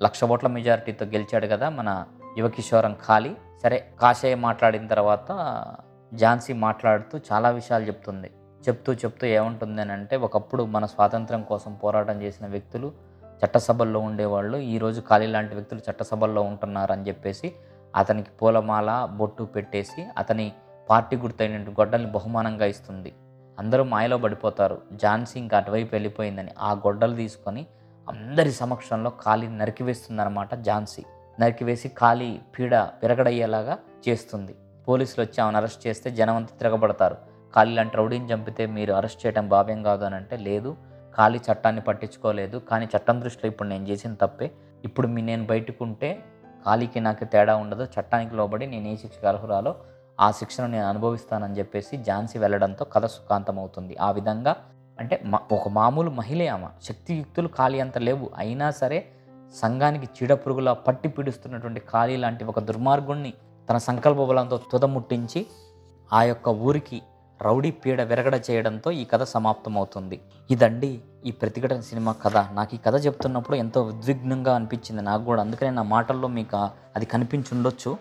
లక్ష ఓట్ల మెజారిటీతో గెలిచాడు కదా మన యువకిషోరం ఖాళీ. సరే కాషాయం మాట్లాడిన తర్వాత ఝాన్సీ మాట్లాడుతూ చాలా విషయాలు చెప్తుంది. చెప్తూ చెప్తూ ఏముంటుంది అని అంటే ఒకప్పుడు మన స్వాతంత్రం కోసం పోరాటం చేసిన వ్యక్తులు చట్టసభల్లో ఉండేవాళ్ళు ఈరోజు ఖాళీ లాంటి వ్యక్తులు చట్టసభల్లో ఉంటున్నారు అని చెప్పేసి అతనికి పూలమాల బొట్టు పెట్టేసి అతని పార్టీ గుర్తైన గొడ్డల్ని బహుమానంగా ఇస్తుంది. అందరూ మాయలో పడిపోతారు. ఝాన్సీ ఇంకా అటువైపు వెళ్ళిపోయిందని ఆ గొడ్డలు తీసుకొని అందరి సమక్షంలో ఖాళీ నరికివేస్తుందన్నమాట ఝాన్సీ నరికివేసి ఖాళీ పీడ విరగడయ్యేలాగా చేస్తుంది. పోలీసులు వచ్చి ఆమెను అరెస్ట్ చేస్తే జనం అంతా తిరగబడతారు. ఖాళీ లాంటి రౌడీని చంపితే మీరు అరెస్ట్ చేయడం భావ్యం కాదు అని అంటే లేదు. ఖాళీ చట్టాన్ని పట్టించుకోలేదు. కానీ చట్టం దృష్టిలో ఇప్పుడు నేను చేసిన తప్పే. ఇప్పుడు మీ నేను బయటకు ఉంటే ఖాళీకి నాకు తేడా ఉండదు. చట్టానికి లోబడి నేను ఏ శిక్షకు అర్హురాలో ఆ శిక్షను నేను అనుభవిస్తానని చెప్పేసి ఝాన్సీ వెళ్ళడంతో కథ సుఖాంతం అవుతుంది ఆ విధంగా అంటే ఒక మామూలు మహిళ ఆమె. శక్తియుక్తులు ఖాళీ అంత లేవు. అయినా సరే సంఘానికి చీడపురుగులా పట్టి పీడిస్తున్నటువంటి ఖాళీ లాంటి ఒక దుర్మార్గుణ్ణి తన సంకల్ప బలంతో తుదముట్టించి ఆ యొక్క ఊరికి రౌడీ పీడ విరగడ చేయడంతో ఈ కథ సమాప్తమవుతుంది. ఇదండి ఈ ప్రతిఘటన సినిమా కథ. నాకు ఈ కథ చెప్తున్నప్పుడు ఎంతో ఉద్విగ్నంగా అనిపించింది నాకు కూడా. అందుకనే నా మాటల్లో మీకు అది కనిపించుండొచ్చు.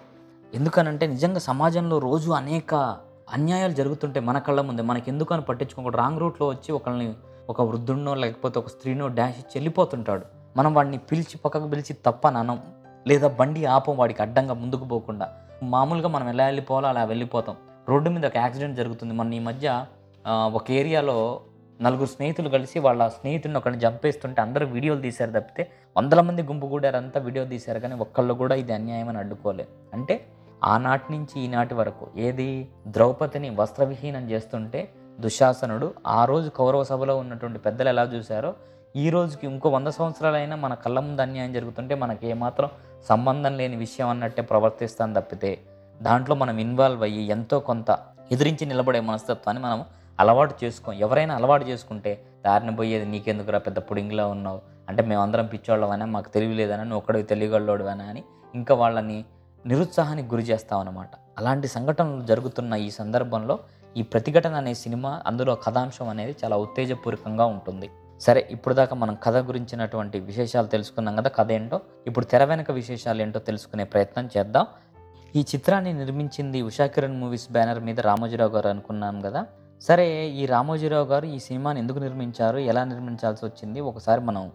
ఎందుకనంటే నిజంగా సమాజంలో రోజు అనేక అన్యాయాలు జరుగుతుంటే మన కళ్ళ ముందే మనకి ఎందుకు అని పట్టించుకోకుండా రాంగ్ రూట్లో వచ్చి ఒకళ్ళని ఒక వృద్ధుడినో లేకపోతే ఒక స్త్రీనో డాష్ ఇచ్చి వెళ్ళిపోతుంటాడు. మనం వాడిని పిలిచి పక్కకు పిలిచి తప్ప ననం లేదా బండి ఆపం వాడికి అడ్డంగా ముందుకు పోకుండా. మామూలుగా మనం ఎలా వెళ్ళిపోవాలో అలా వెళ్ళిపోతాం. రోడ్డు మీద ఒక యాక్సిడెంట్ జరుగుతుంది. మన ఈ మధ్య ఒక ఏరియాలో నలుగురు స్నేహితులు కలిసి వాళ్ళ స్నేహితుడిని ఒకరిని చంపేస్తుంటే అందరూ వీడియోలు తీశారు తప్పితే వందల మంది గుంపు కూడారంతా వీడియో తీశారు. కానీ ఒక్కళ్ళు కూడా ఇది అన్యాయం అని అడ్డుకోలేదు. అంటే ఆనాటి నుంచి ఈనాటి వరకు ఏది ద్రౌపదిని వస్త్రవిహీనం చేస్తుంటే దుశాసనుడు ఆ రోజు కౌరవ సభలో ఉన్నటువంటి పెద్దలు ఎలా చూశారో ఈ రోజుకి ఇంకో వంద సంవత్సరాలైనా మన కళ్ళ ముందు అన్యాయం జరుగుతుంటే మనకి ఏమాత్రం సంబంధం లేని విషయం అన్నట్టే ప్రవర్తిస్తాను తప్పితే దాంట్లో మనం ఇన్వాల్వ్ అయ్యి ఎంతో కొంత ఎదిరించి నిలబడే మనస్తత్వాన్ని మనం అలవాటు చేసుకోం. ఎవరైనా అలవాటు చేసుకుంటే దారిని పోయేది నీకెందుకురా పెద్ద పుడింగిలా ఉన్నావు? అంటే మేమందరం పిచ్చోళ్ళమని మాకు తెలియలేదని నువ్వు ఒక్కడికి తెలియగలవాడువని అని ఇంకా వాళ్ళని నిరుత్సాహానికి గురి చేస్తామన్నమాట అలాంటి సంఘటనలు జరుగుతున్న ఈ సందర్భంలో ఈ ప్రతిఘటన అనే సినిమా అందులో కథాంశం అనేది చాలా ఉత్తేజపూర్వకంగా ఉంటుంది. సరే ఇప్పుడు దాకా మనం కథ గురించినటువంటి విశేషాలు తెలుసుకున్నాం కదా కథ ఏంటో? ఇప్పుడు తెర వెనక విశేషాలు ఏంటో తెలుసుకునే ప్రయత్నం చేద్దాం. ఈ చిత్రాన్ని నిర్మించింది ఉషాకిరణ్ మూవీస్ బ్యానర్ మీద రామోజీరావు గారు అనుకున్నాం కదా. సరే ఈ రామోజీరావు గారు ఈ సినిమాని ఎందుకు నిర్మించారు ఎలా నిర్మించాల్సి వచ్చింది ఒకసారి మనం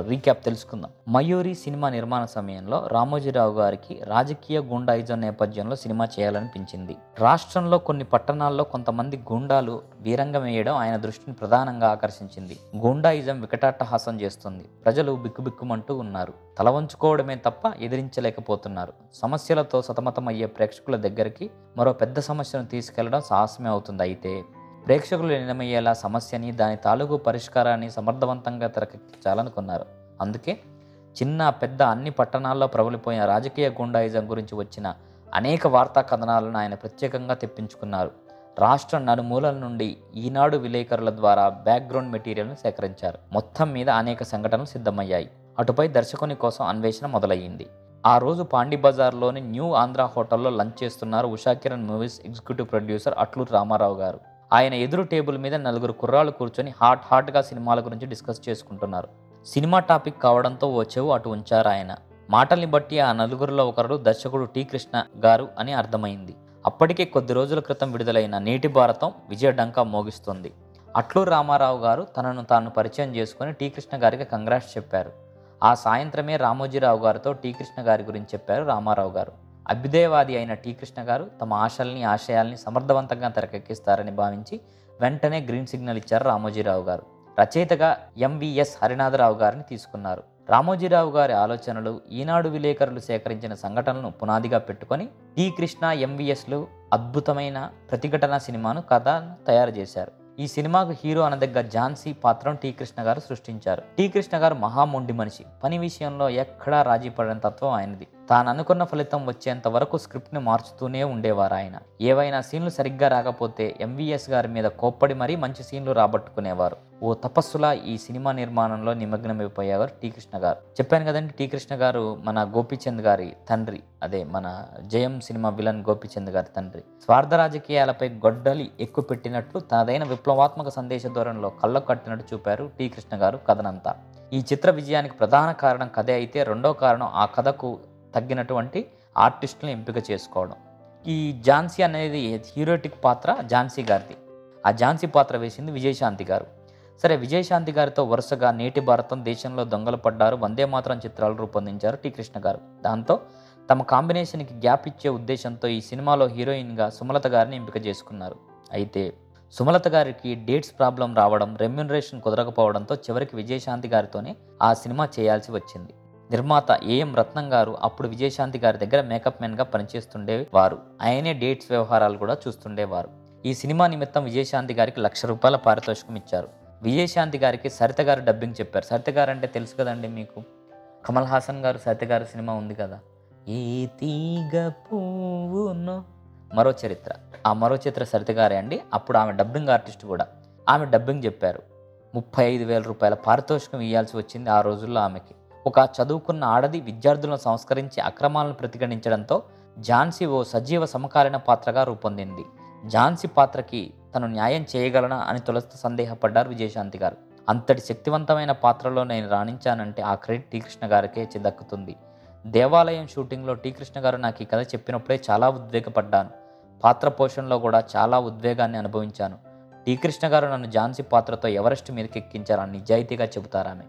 రీక్యాప్ తెలుసుకుందాం. మయూరి సినిమా నిర్మాణ సమయంలో రామోజీరావు గారికి రాజకీయ గుండాయిజం నేపథ్యంలో సినిమా చేయాలనిపించింది. రాష్ట్రంలో కొన్ని పట్టణాల్లో కొంతమంది గుండాలు వీరంగం వేయడం ఆయన దృష్టిని ప్రధానంగా ఆకర్షించింది. గుండాయిజం వికటాట్టహాసం చేస్తుంది. ప్రజలు బిక్కుబిక్కుమంటూ ఉన్నారు. తల వంచుకోవడమే తప్ప ఎదిరించలేకపోతున్నారు. సమస్యలతో సతమతమయ్యే ప్రేక్షకుల దగ్గరికి మరో పెద్ద సమస్యను తీసుకెళ్ళడం సాహసమే అవుతుంది అయితే. ప్రేక్షకులు నిర్ణయమయ్యేలా సమస్యని దాని తాలూకు పరిష్కారాన్ని సమర్థవంతంగా తెరకెక్కించాలనుకున్నారు. అందుకే చిన్న పెద్ద అన్ని పట్టణాల్లో ప్రబలిపోయిన రాజకీయ గుండాయిజం గురించి వచ్చిన అనేక వార్తా కథనాలను ఆయన ప్రత్యేకంగా తెప్పించుకున్నారు. రాష్ట్ర నలుమూలల నుండి ఈనాడు విలేకరుల ద్వారా బ్యాక్గ్రౌండ్ మెటీరియల్ను సేకరించారు. మొత్తం మీద అనేక సంఘటనలు సిద్ధమయ్యాయి. అటుపై దర్శకుని కోసం అన్వేషణ మొదలయ్యింది. ఆ రోజు పాండి బజార్లోని న్యూ ఆంధ్ర హోటల్లో లంచ్ చేస్తున్నారు Ushakiran movies executive producer Atluru Ramarao garu. ఆయన ఎదురు టేబుల్ మీద నలుగురు కుర్రాలు కూర్చొని హాట్ హాట్గా సినిమాల గురించి డిస్కస్ చేసుకుంటున్నారు. సినిమా టాపిక్ కావడంతో ఓ చెవు అటు ఉంచారు ఆయన. మాటల్ని బట్టి ఆ నలుగురిలో ఒకరు దర్శకుడు టి కృష్ణ గారు అని అర్థమైంది. అప్పటికే కొద్ది రోజుల క్రితం విడుదలైన నేటి భారతం విజయ డంకా మోగిస్తుంది. అట్లూరు రామారావు గారు తనను తాను పరిచయం చేసుకుని టి కృష్ణ గారికి కంగ్రాట్స్ చెప్పారు. ఆ సాయంత్రమే రామోజీరావు గారితో టీ కృష్ణ గారి గురించి చెప్పారు రామారావు గారు. అభ్యుదయవాది అయిన టీ కృష్ణ గారు తమ ఆశల్ని ఆశయాల్ని సమర్థవంతంగా తెరకెక్కిస్తారని భావించి వెంటనే గ్రీన్ సిగ్నల్ ఇచ్చారు రామోజీరావు గారు. రచయితగా ఎంవిఎస్ హరినాథరావు గారిని తీసుకున్నారు. రామోజీరావు గారి ఆలోచనలు ఈనాడు విలేకరులు సేకరించిన సంఘటనలను పునాదిగా పెట్టుకొని టీ కృష్ణ ఎంవిఎస్లు అద్భుతమైన ప్రతిఘటన సినిమాను కథ తయారు చేశారు. ఈ సినిమాకు హీరో అనదగ్గ ఝాన్సీ పాత్రను టీ కృష్ణ గారు సృష్టించారు. టీ కృష్ణ గారు మహామొండి మనిషి. పని విషయంలో ఎక్కడా రాజీ పడిన తత్వం ఆయనది. తాను అనుకున్న ఫలితం వచ్చేంత వరకు స్క్రిప్ట్ని మార్చుతూనే ఉండేవారు ఆయన. ఏవైనా సీన్లు సరిగ్గా రాకపోతే ఎంవీఎస్ గారి మీద కోప్పడి మరీ మంచి సీన్లు రాబట్టుకునేవారు. ఓ తపస్సులా ఈ సినిమా నిర్మాణంలో నిమగ్నమైపోయేవారు టీ కృష్ణ గారు. చెప్పాను కదండి టీ కృష్ణ గారు మన గోపీచంద్ గారి తండ్రి. అదే మన జయం సినిమా విలన్ గోపీచంద్ గారి తండ్రి. స్వార్థ రాజకీయాలపై గొడ్డలి ఎక్కువ పెట్టినట్లు తనదైన విప్లవాత్మక సందేశ ధోరణిలో కళ్ళకు కట్టినట్టు చూపారు టీ కృష్ణ గారు కథనంతా. ఈ చిత్ర విజయానికి ప్రధాన కారణం కథే అయితే రెండో కారణం ఆ కథకు తగ్గినటువంటి ఆర్టిస్టులను ఎంపిక చేసుకోవడం. ఈ ఝాన్సీ అనేది హీరోటిక్ పాత్ర ఝాన్సీ గారిది. ఆ ఝాన్సీ పాత్ర వేసింది విజయశాంతి గారు. సరే విజయశాంతి గారితో వరుసగా నేటి భారతం దేశంలో దొంగలు పడ్డారు వందే మాత్రం చిత్రాలు రూపొందించారు టి కృష్ణ గారు. దాంతో తమ కాంబినేషన్కి గ్యాప్ ఇచ్చే ఉద్దేశంతో ఈ సినిమాలో హీరోయిన్గా సుమలత గారిని ఎంపిక చేసుకున్నారు. అయితే సుమలత గారికి డేట్స్ ప్రాబ్లం రావడం రెమ్యునరేషన్ కుదరకపోవడంతో చివరికి విజయశాంతి గారితోనే ఆ సినిమా చేయాల్సి వచ్చింది. నిర్మాత ఏఎం రత్నం గారు అప్పుడు విజయశాంతి గారి దగ్గర మేకప్ మ్యాన్గా పనిచేస్తుండేవారు ఆయనే డేట్స్ వ్యవహారాలు కూడా చూస్తుండేవారు ఈ సినిమా నిమిత్తం విజయశాంతి గారికి లక్ష రూపాయల పారితోషికం ఇచ్చారు. విజయశాంతి గారికి సరిత గారు డబ్బింగ్ చెప్పారు. సరిత గారు అంటే తెలుసు కదండి మీకు? కమల్ హాసన్ గారు సరిత గారు సినిమా ఉంది కదా? ఏ తీగ పువ్వును. మరో చరిత్ర. ఆ మరో చరిత్ర సరిత గారే అండి. అప్పుడు ఆమె డబ్బింగ్ ఆర్టిస్ట్ కూడా. ఆమె డబ్బింగ్ చెప్పారు. ముప్పై ఐదు వేల రూపాయల పారితోషికం ఇవ్వాల్సి వచ్చింది ఆ రోజుల్లో ఆమెకి. ఒక చదువుకున్న ఆడది విద్యార్థులను సంస్కరించి అక్రమాలను ప్రతిఘటించడంతో ఝాన్సీ ఓ సజీవ సమకాలీన పాత్రగా రూపొందింది. ఝాన్సీ పాత్రకి తను న్యాయం చేయగలనా అని తొలస్త సందేహపడ్డారు విజయశాంతి గారు. అంతటి శక్తివంతమైన పాత్రలో నేను రాణించానంటే ఆ క్రెడిట్ టీ కృష్ణ గారికే చిదక్కుతుంది. దేవాలయం షూటింగ్లో టీ కృష్ణ గారు నాకు ఈ కథ చెప్పినప్పుడే చాలా ఉద్వేగపడ్డాను. పాత్ర పోషణలో కూడా చాలా ఉద్వేగాన్ని అనుభవించాను. టీ కృష్ణ గారు నన్ను ఝాన్సీ పాత్రతో ఎవరెస్ట్ మీదకి ఎక్కించారని నిజాయితీగా చెబుతారామె.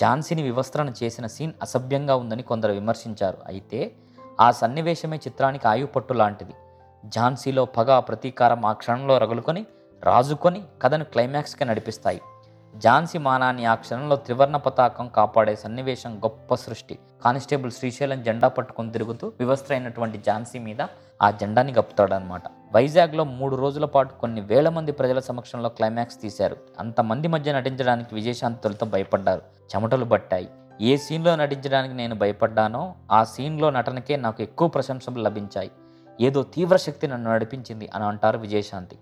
ఝాన్సీని వివస్త్రణ చేసిన సీన్ అసభ్యంగా ఉందని కొందరు విమర్శించారు. అయితే ఆ సన్నివేశమే చిత్రానికి ఆయుపట్టు లాంటిది. ఝాన్సీలో పగ ప్రతీకారం ఆ క్షణంలో రగులుకొని రాజుకొని కథను క్లైమాక్స్కి నడిపిస్తాయి. ఝాన్సీ మానాన్ని ఆ క్షణంలో త్రివర్ణ పతాకం కాపాడే సన్నివేశం గొప్ప సృష్టి. కానిస్టేబుల్ శ్రీశైలం జెండా పట్టుకొని తిరుగుతూ వివస్త్రైనటువంటి ఝాన్సీ మీద ఆ జెండాని గప్పుతాడనమాట వైజాగ్లో మూడు రోజుల పాటు కొన్ని వేల మంది ప్రజల సమక్షంలో క్లైమాక్స్ తీశారు. అంతమంది మధ్య నటించడానికి విజయశాంతి తొలుత భయపడ్డారు. చెమటలు పట్టాయి. ఏ సీన్లో నటించడానికి నేను భయపడ్డానో ఆ సీన్లో నటనకే నాకు ఎక్కువ ప్రశంసలు లభించాయి. ఏదో తీవ్ర శక్తి నన్ను నడిపించింది అని అంటారు విజయశాంతి.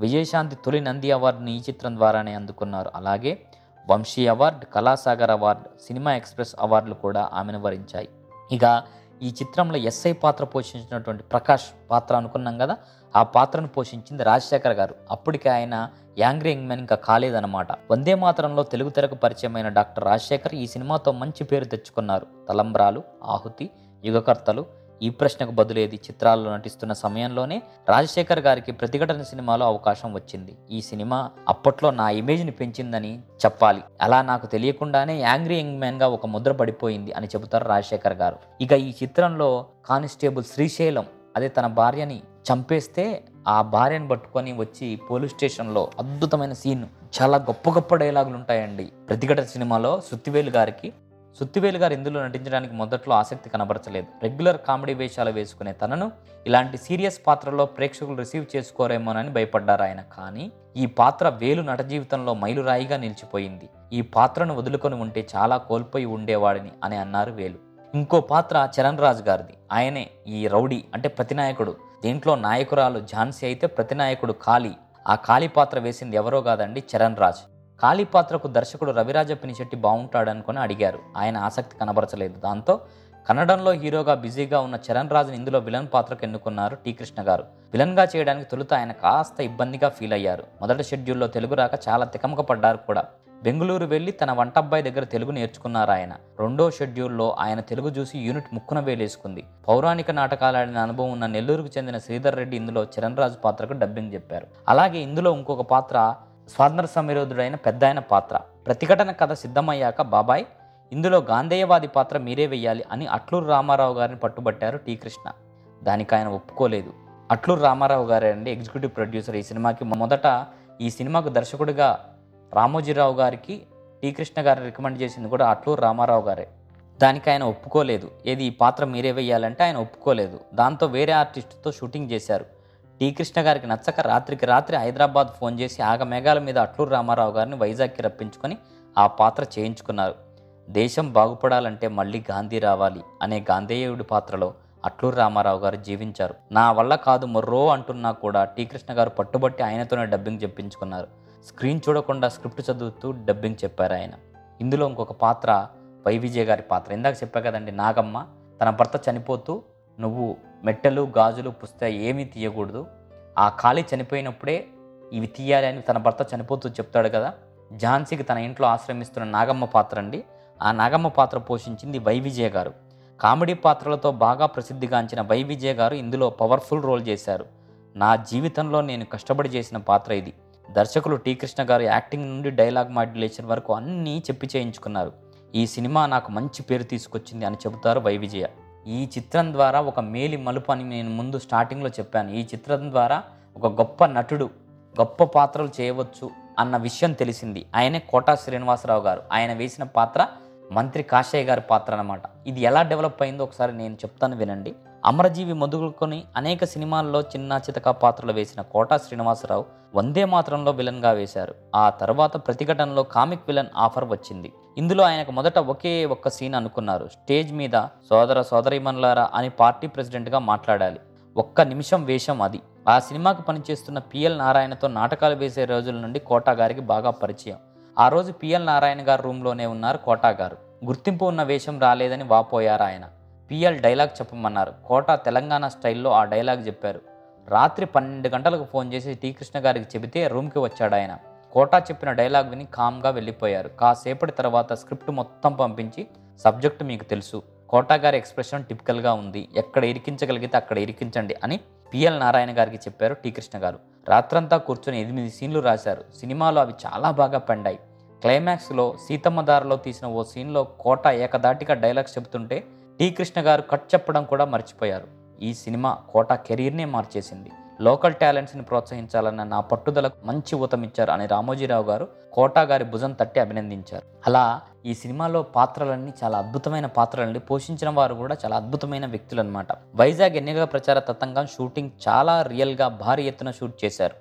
విజయశాంతి తొలి నంది అవార్డుని ఈ చిత్రం ద్వారానే అందుకున్నారు. అలాగే Vamsi award Kalasagar award cinema express అవార్డులు కూడా ఆమెను వరించాయి. ఇక ఈ చిత్రంలో ఎస్ఐ పాత్ర పోషించినటువంటి ప్రకాష్ పాత్ర అనుకున్నాం కదా ఆ పాత్రను పోషించింది రాజశేఖర్ గారు. అప్పటికి ఆయన యాంగ్రీ యంగ్మెన్ ఇంకా కాలేదన్నమాట. వందే మాత్రంలో తెలుగు తెరకు పరిచయమైన డాక్టర్ రాజశేఖర్ ఈ సినిమాతో మంచి పేరు తెచ్చుకున్నారు. తలంబ్రాలు ఆహుతి యుగకర్తలు ఈ ప్రశ్నకు బదులేది చిత్రాల్లో నటిస్తున్న సమయంలోనే రాజశేఖర్ గారికి ప్రతిఘటన సినిమాలో అవకాశం వచ్చింది. ఈ సినిమా అప్పట్లో నా ఇమేజ్ని పెంచిందని చెప్పాలి. అలా నాకు తెలియకుండానే యాంగ్రీ యంగ్ మ్యాన్గా ఒక ముద్ర పడిపోయింది అని చెబుతారు రాజశేఖర్ గారు. ఇక ఈ చిత్రంలో కానిస్టేబుల్ శ్రీశైలం అదే తన భార్యని చంపేస్తే ఆ భార్యను పట్టుకొని వచ్చి పోలీస్ స్టేషన్లో అద్భుతమైన సీన్ చాలా గొప్ప గొప్ప డైలాగులు ఉంటాయండి. ప్రతిఘటన సినిమాలో సుత్తివేలు గారికి సుత్తివేలు గారు ఇందులో నటించడానికి మొదట్లో ఆసక్తి కనబరచలేదు. రెగ్యులర్ కామెడీ వేషాలు వేసుకునే తనను ఇలాంటి సీరియస్ పాత్రలో ప్రేక్షకులు రిసీవ్ చేసుకోరేమోనని భయపడ్డారు ఆయన. కానీ ఈ పాత్ర వేలు నట జీవితంలో మైలురాయిగా నిలిచిపోయింది. ఈ పాత్రను వదులుకొని ఉంటే చాలా కోల్పోయి ఉండేవాడిని అని అన్నారు వేలు. ఇంకో పాత్ర చరణ్ రాజ్ గారిది. ఆయనే ఈ రౌడీ అంటే ప్రతినాయకుడు దీంట్లో నాయకురాలు ఝాన్సీ అయితే ప్రతినాయకుడు కాళీ ఆ కాళీ పాత్ర వేసింది ఎవరో కాదండి చరణ్ రాజ్. కాళీ పాత్రకు దర్శకుడు రవిరాజ పినిశెట్టి బాగుంటాడనుకొని అడిగారు. ఆయన ఆసక్తి కనబరచలేదు. దాంతో కన్నడంలో హీరోగా బిజీగా ఉన్న చరణ్ రాజుని ఇందులో విలన్ పాత్రకు ఎన్నుకున్నారు టీ కృష్ణ గారు. విలన్గా చేయడానికి తొలుత ఆయన కాస్త ఇబ్బందిగా ఫీల్ అయ్యారు. మొదటి షెడ్యూల్లో తెలుగు రాక చాలా తికమక పడ్డారు కూడా. బెంగళూరు వెళ్ళి తన వంటబ్బాయి దగ్గర తెలుగు నేర్చుకున్నారు ఆయన రెండో షెడ్యూల్లో ఆయన తెలుగు చూసి యూనిట్ ముక్కున వేలేసుకుంది. పౌరాణిక నాటకాలాడిన అనుభవం ఉన్న నెల్లూరుకు చెందిన శ్రీధర్ రెడ్డి ఇందులో చరణ్ రాజు పాత్రకు డబ్బింగ్ చెప్పారు. అలాగే ఇందులో ఇంకొక పాత్ర స్వాతంత్ర సమరోధుడైన పెద్ద ఆయన పాత్ర. ప్రతిఘటన కథ సిద్ధమయ్యాక బాబాయ్ ఇందులో గాంధేయవాది పాత్ర మీరే వెయ్యాలి అని అట్లూరు రామారావు గారిని పట్టుబట్టారు టీ. కృష్ణ. దానికి ఆయన ఒప్పుకోలేదు. అట్లూరు రామారావు గారే అండి ఎగ్జిక్యూటివ్ ప్రొడ్యూసర్ ఈ సినిమాకి మొదట ఈ సినిమాకు దర్శకుడిగా రామోజీరావు గారికి టీ కృష్ణ గారిని రికమెండ్ చేసింది కూడా అట్లూరు రామారావు గారే. దానికి ఆయన ఒప్పుకోలేదు. ఏది ఈ పాత్ర మీరే వేయాలంటే ఆయన ఒప్పుకోలేదు. దాంతో వేరే ఆర్టిస్ట్తో షూటింగ్ చేశారు. టీ కృష్ణ గారికి నచ్చక రాత్రికి రాత్రి హైదరాబాద్ ఫోన్ చేసి ఆగమేఘాల మీద అట్లూరు రామారావు గారిని వైజాగ్కి రప్పించుకొని ఆ పాత్ర చేయించుకున్నారు. దేశం బాగుపడాలంటే మళ్ళీ గాంధీ రావాలి అనే గాంధేయుడి పాత్రలో అట్లూరు రామారావు గారు జీవించారు. నా వల్ల కాదు మొర్రో అంటున్నా కూడా టీ కృష్ణ గారు పట్టుబట్టి ఆయనతోనే డబ్బింగ్ చెప్పించుకున్నారు. స్క్రీన్ చూడకుండా స్క్రిప్ట్ చదువుతూ డబ్బింగ్ చెప్పారు ఆయన. ఇందులో ఇంకొక పాత్ర వై విజయ్ గారి పాత్ర. ఇందాక చెప్పా కదండి నాగమ్మ తన భర్త చనిపోతూ నువ్వు మెట్టెలు గాజులు పుస్తక ఏమీ తీయకూడదు. ఆ ఖాళీ చనిపోయినప్పుడే ఇవి తీయాలి అని తన భర్త చనిపోతూ చెప్తాడు కదా. ఝాన్సీకి తన ఇంట్లో ఆశ్రమిస్తున్న నాగమ్మ పాత్ర అండి. ఆ నాగమ్మ పాత్ర పోషించింది వై విజయ్ గారు. కామెడీ పాత్రలతో బాగా ప్రసిద్ధిగాంచిన వై విజయ్ గారు ఇందులో పవర్ఫుల్ రోల్ చేశారు. నా జీవితంలో నేను కష్టపడి చేసిన పాత్ర ఇది. దర్శకులు టీ కృష్ణ గారు యాక్టింగ్ నుండి డైలాగ్ మాడ్యులేషన్ వరకు అన్నీ చెప్పి చేయించుకున్నారు. ఈ సినిమా నాకు మంచి పేరు తీసుకొచ్చింది అని చెబుతారు వై విజయ. ఈ చిత్రం ద్వారా ఒక మేలి మలుపు అని నేను ముందు స్టార్టింగ్లో చెప్పాను. ఈ చిత్రం ద్వారా ఒక గొప్ప నటుడు గొప్ప పాత్రలు చేయవచ్చు అన్న విషయం తెలిసింది. ఆయనే కోటా శ్రీనివాసరావు గారు. ఆయన వేసిన పాత్ర మంత్రి కాషయ్య గారి పాత్ర అనమాట ఇది ఎలా డెవలప్ అయిందో ఒకసారి నేను చెప్తాను వినండి. అమరజీవి మొదలుకొని అనేక సినిమాల్లో చిన్న చితక పాత్రలు వేసిన కోటా శ్రీనివాసరావు వందే మాత్రంలో విలన్గా వేశారు. ఆ తర్వాత ప్రతిఘటనలో కామిక్ విలన్ ఆఫర్ వచ్చింది. ఇందులో ఆయనకు మొదట ఒకే ఒక్క సీన్ అనుకున్నారు. స్టేజ్ మీద సోదర సోదరిమన్లారా అని పార్టీ ప్రెసిడెంట్గా మాట్లాడాలి. ఒక్క నిమిషం వేషం అది. ఆ సినిమాకు పనిచేస్తున్న పిఎల్ నారాయణతో నాటకాలు వేసే రోజుల నుండి కోటా గారికి బాగా పరిచయం. ఆ రోజు పిఎల్ నారాయణ గారు రూమ్లోనే ఉన్నారు కోటా గారు. గుర్తింపు ఉన్న వేషం రాలేదని వాపోయారు ఆయన. పిఎల్ డైలాగ్ చెప్పమన్నారు. కోటా తెలంగాణ స్టైల్లో ఆ డైలాగ్ చెప్పారు. రాత్రి పన్నెండు గంటలకు ఫోన్ చేసి టీ కృష్ణ గారికి చెబితే రూమ్కి వచ్చాడు ఆయన. కోటా చెప్పిన డైలాగ్ విని కామ్గా వెళ్ళిపోయారు. కాసేపటి తర్వాత స్క్రిప్ట్ మొత్తం పంపించి సబ్జెక్టు మీకు తెలుసు. కోటా గారి ఎక్స్ప్రెషన్ టిపికల్గా ఉంది. ఎక్కడ ఇరికించగలిగితే అక్కడ ఇరికించండి అని పిఎల్ నారాయణ గారికి చెప్పారు టీ కృష్ణ గారు. రాత్రంతా కూర్చొని ఎనిమిది సీన్లు రాశారు. సినిమాలో అవి చాలా బాగా పండాయి. క్లైమాక్స్లో సీతమ్మ దారిలో తీసిన ఓ సీన్లో కోట ఏకదాటిగా డైలాగ్స్ చెబుతుంటే టీ కృష్ణ గారు కట్ చెప్పడం కూడా మర్చిపోయారు. ఈ సినిమా కోట కెరీర్నే మార్చేసింది. లోకల్ టాలెంట్స్ని ప్రోత్సహించాలన్న నా పట్టుదలకు మంచి ఊతమిచ్చారు అని రామోజీరావు గారు కోటా గారి భుజం తట్టి అభినందించారు. అలా ఈ సినిమాలో పాత్రలన్నీ చాలా అద్భుతమైన పాత్రలని పోషించిన వారు కూడా చాలా అద్భుతమైన వ్యక్తులు అనమాట వైజాగ్ ఎన్నికల ప్రచార తతంగం షూటింగ్ చాలా రియల్గా భారీ ఎత్తున షూట్ చేశారు.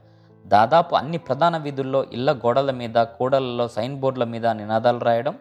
దాదాపు అన్ని ప్రధాన వీధుల్లో ఇళ్ళ గోడల మీద కూడలలో సైన్ బోర్డుల మీద నినాదాలు రాయడం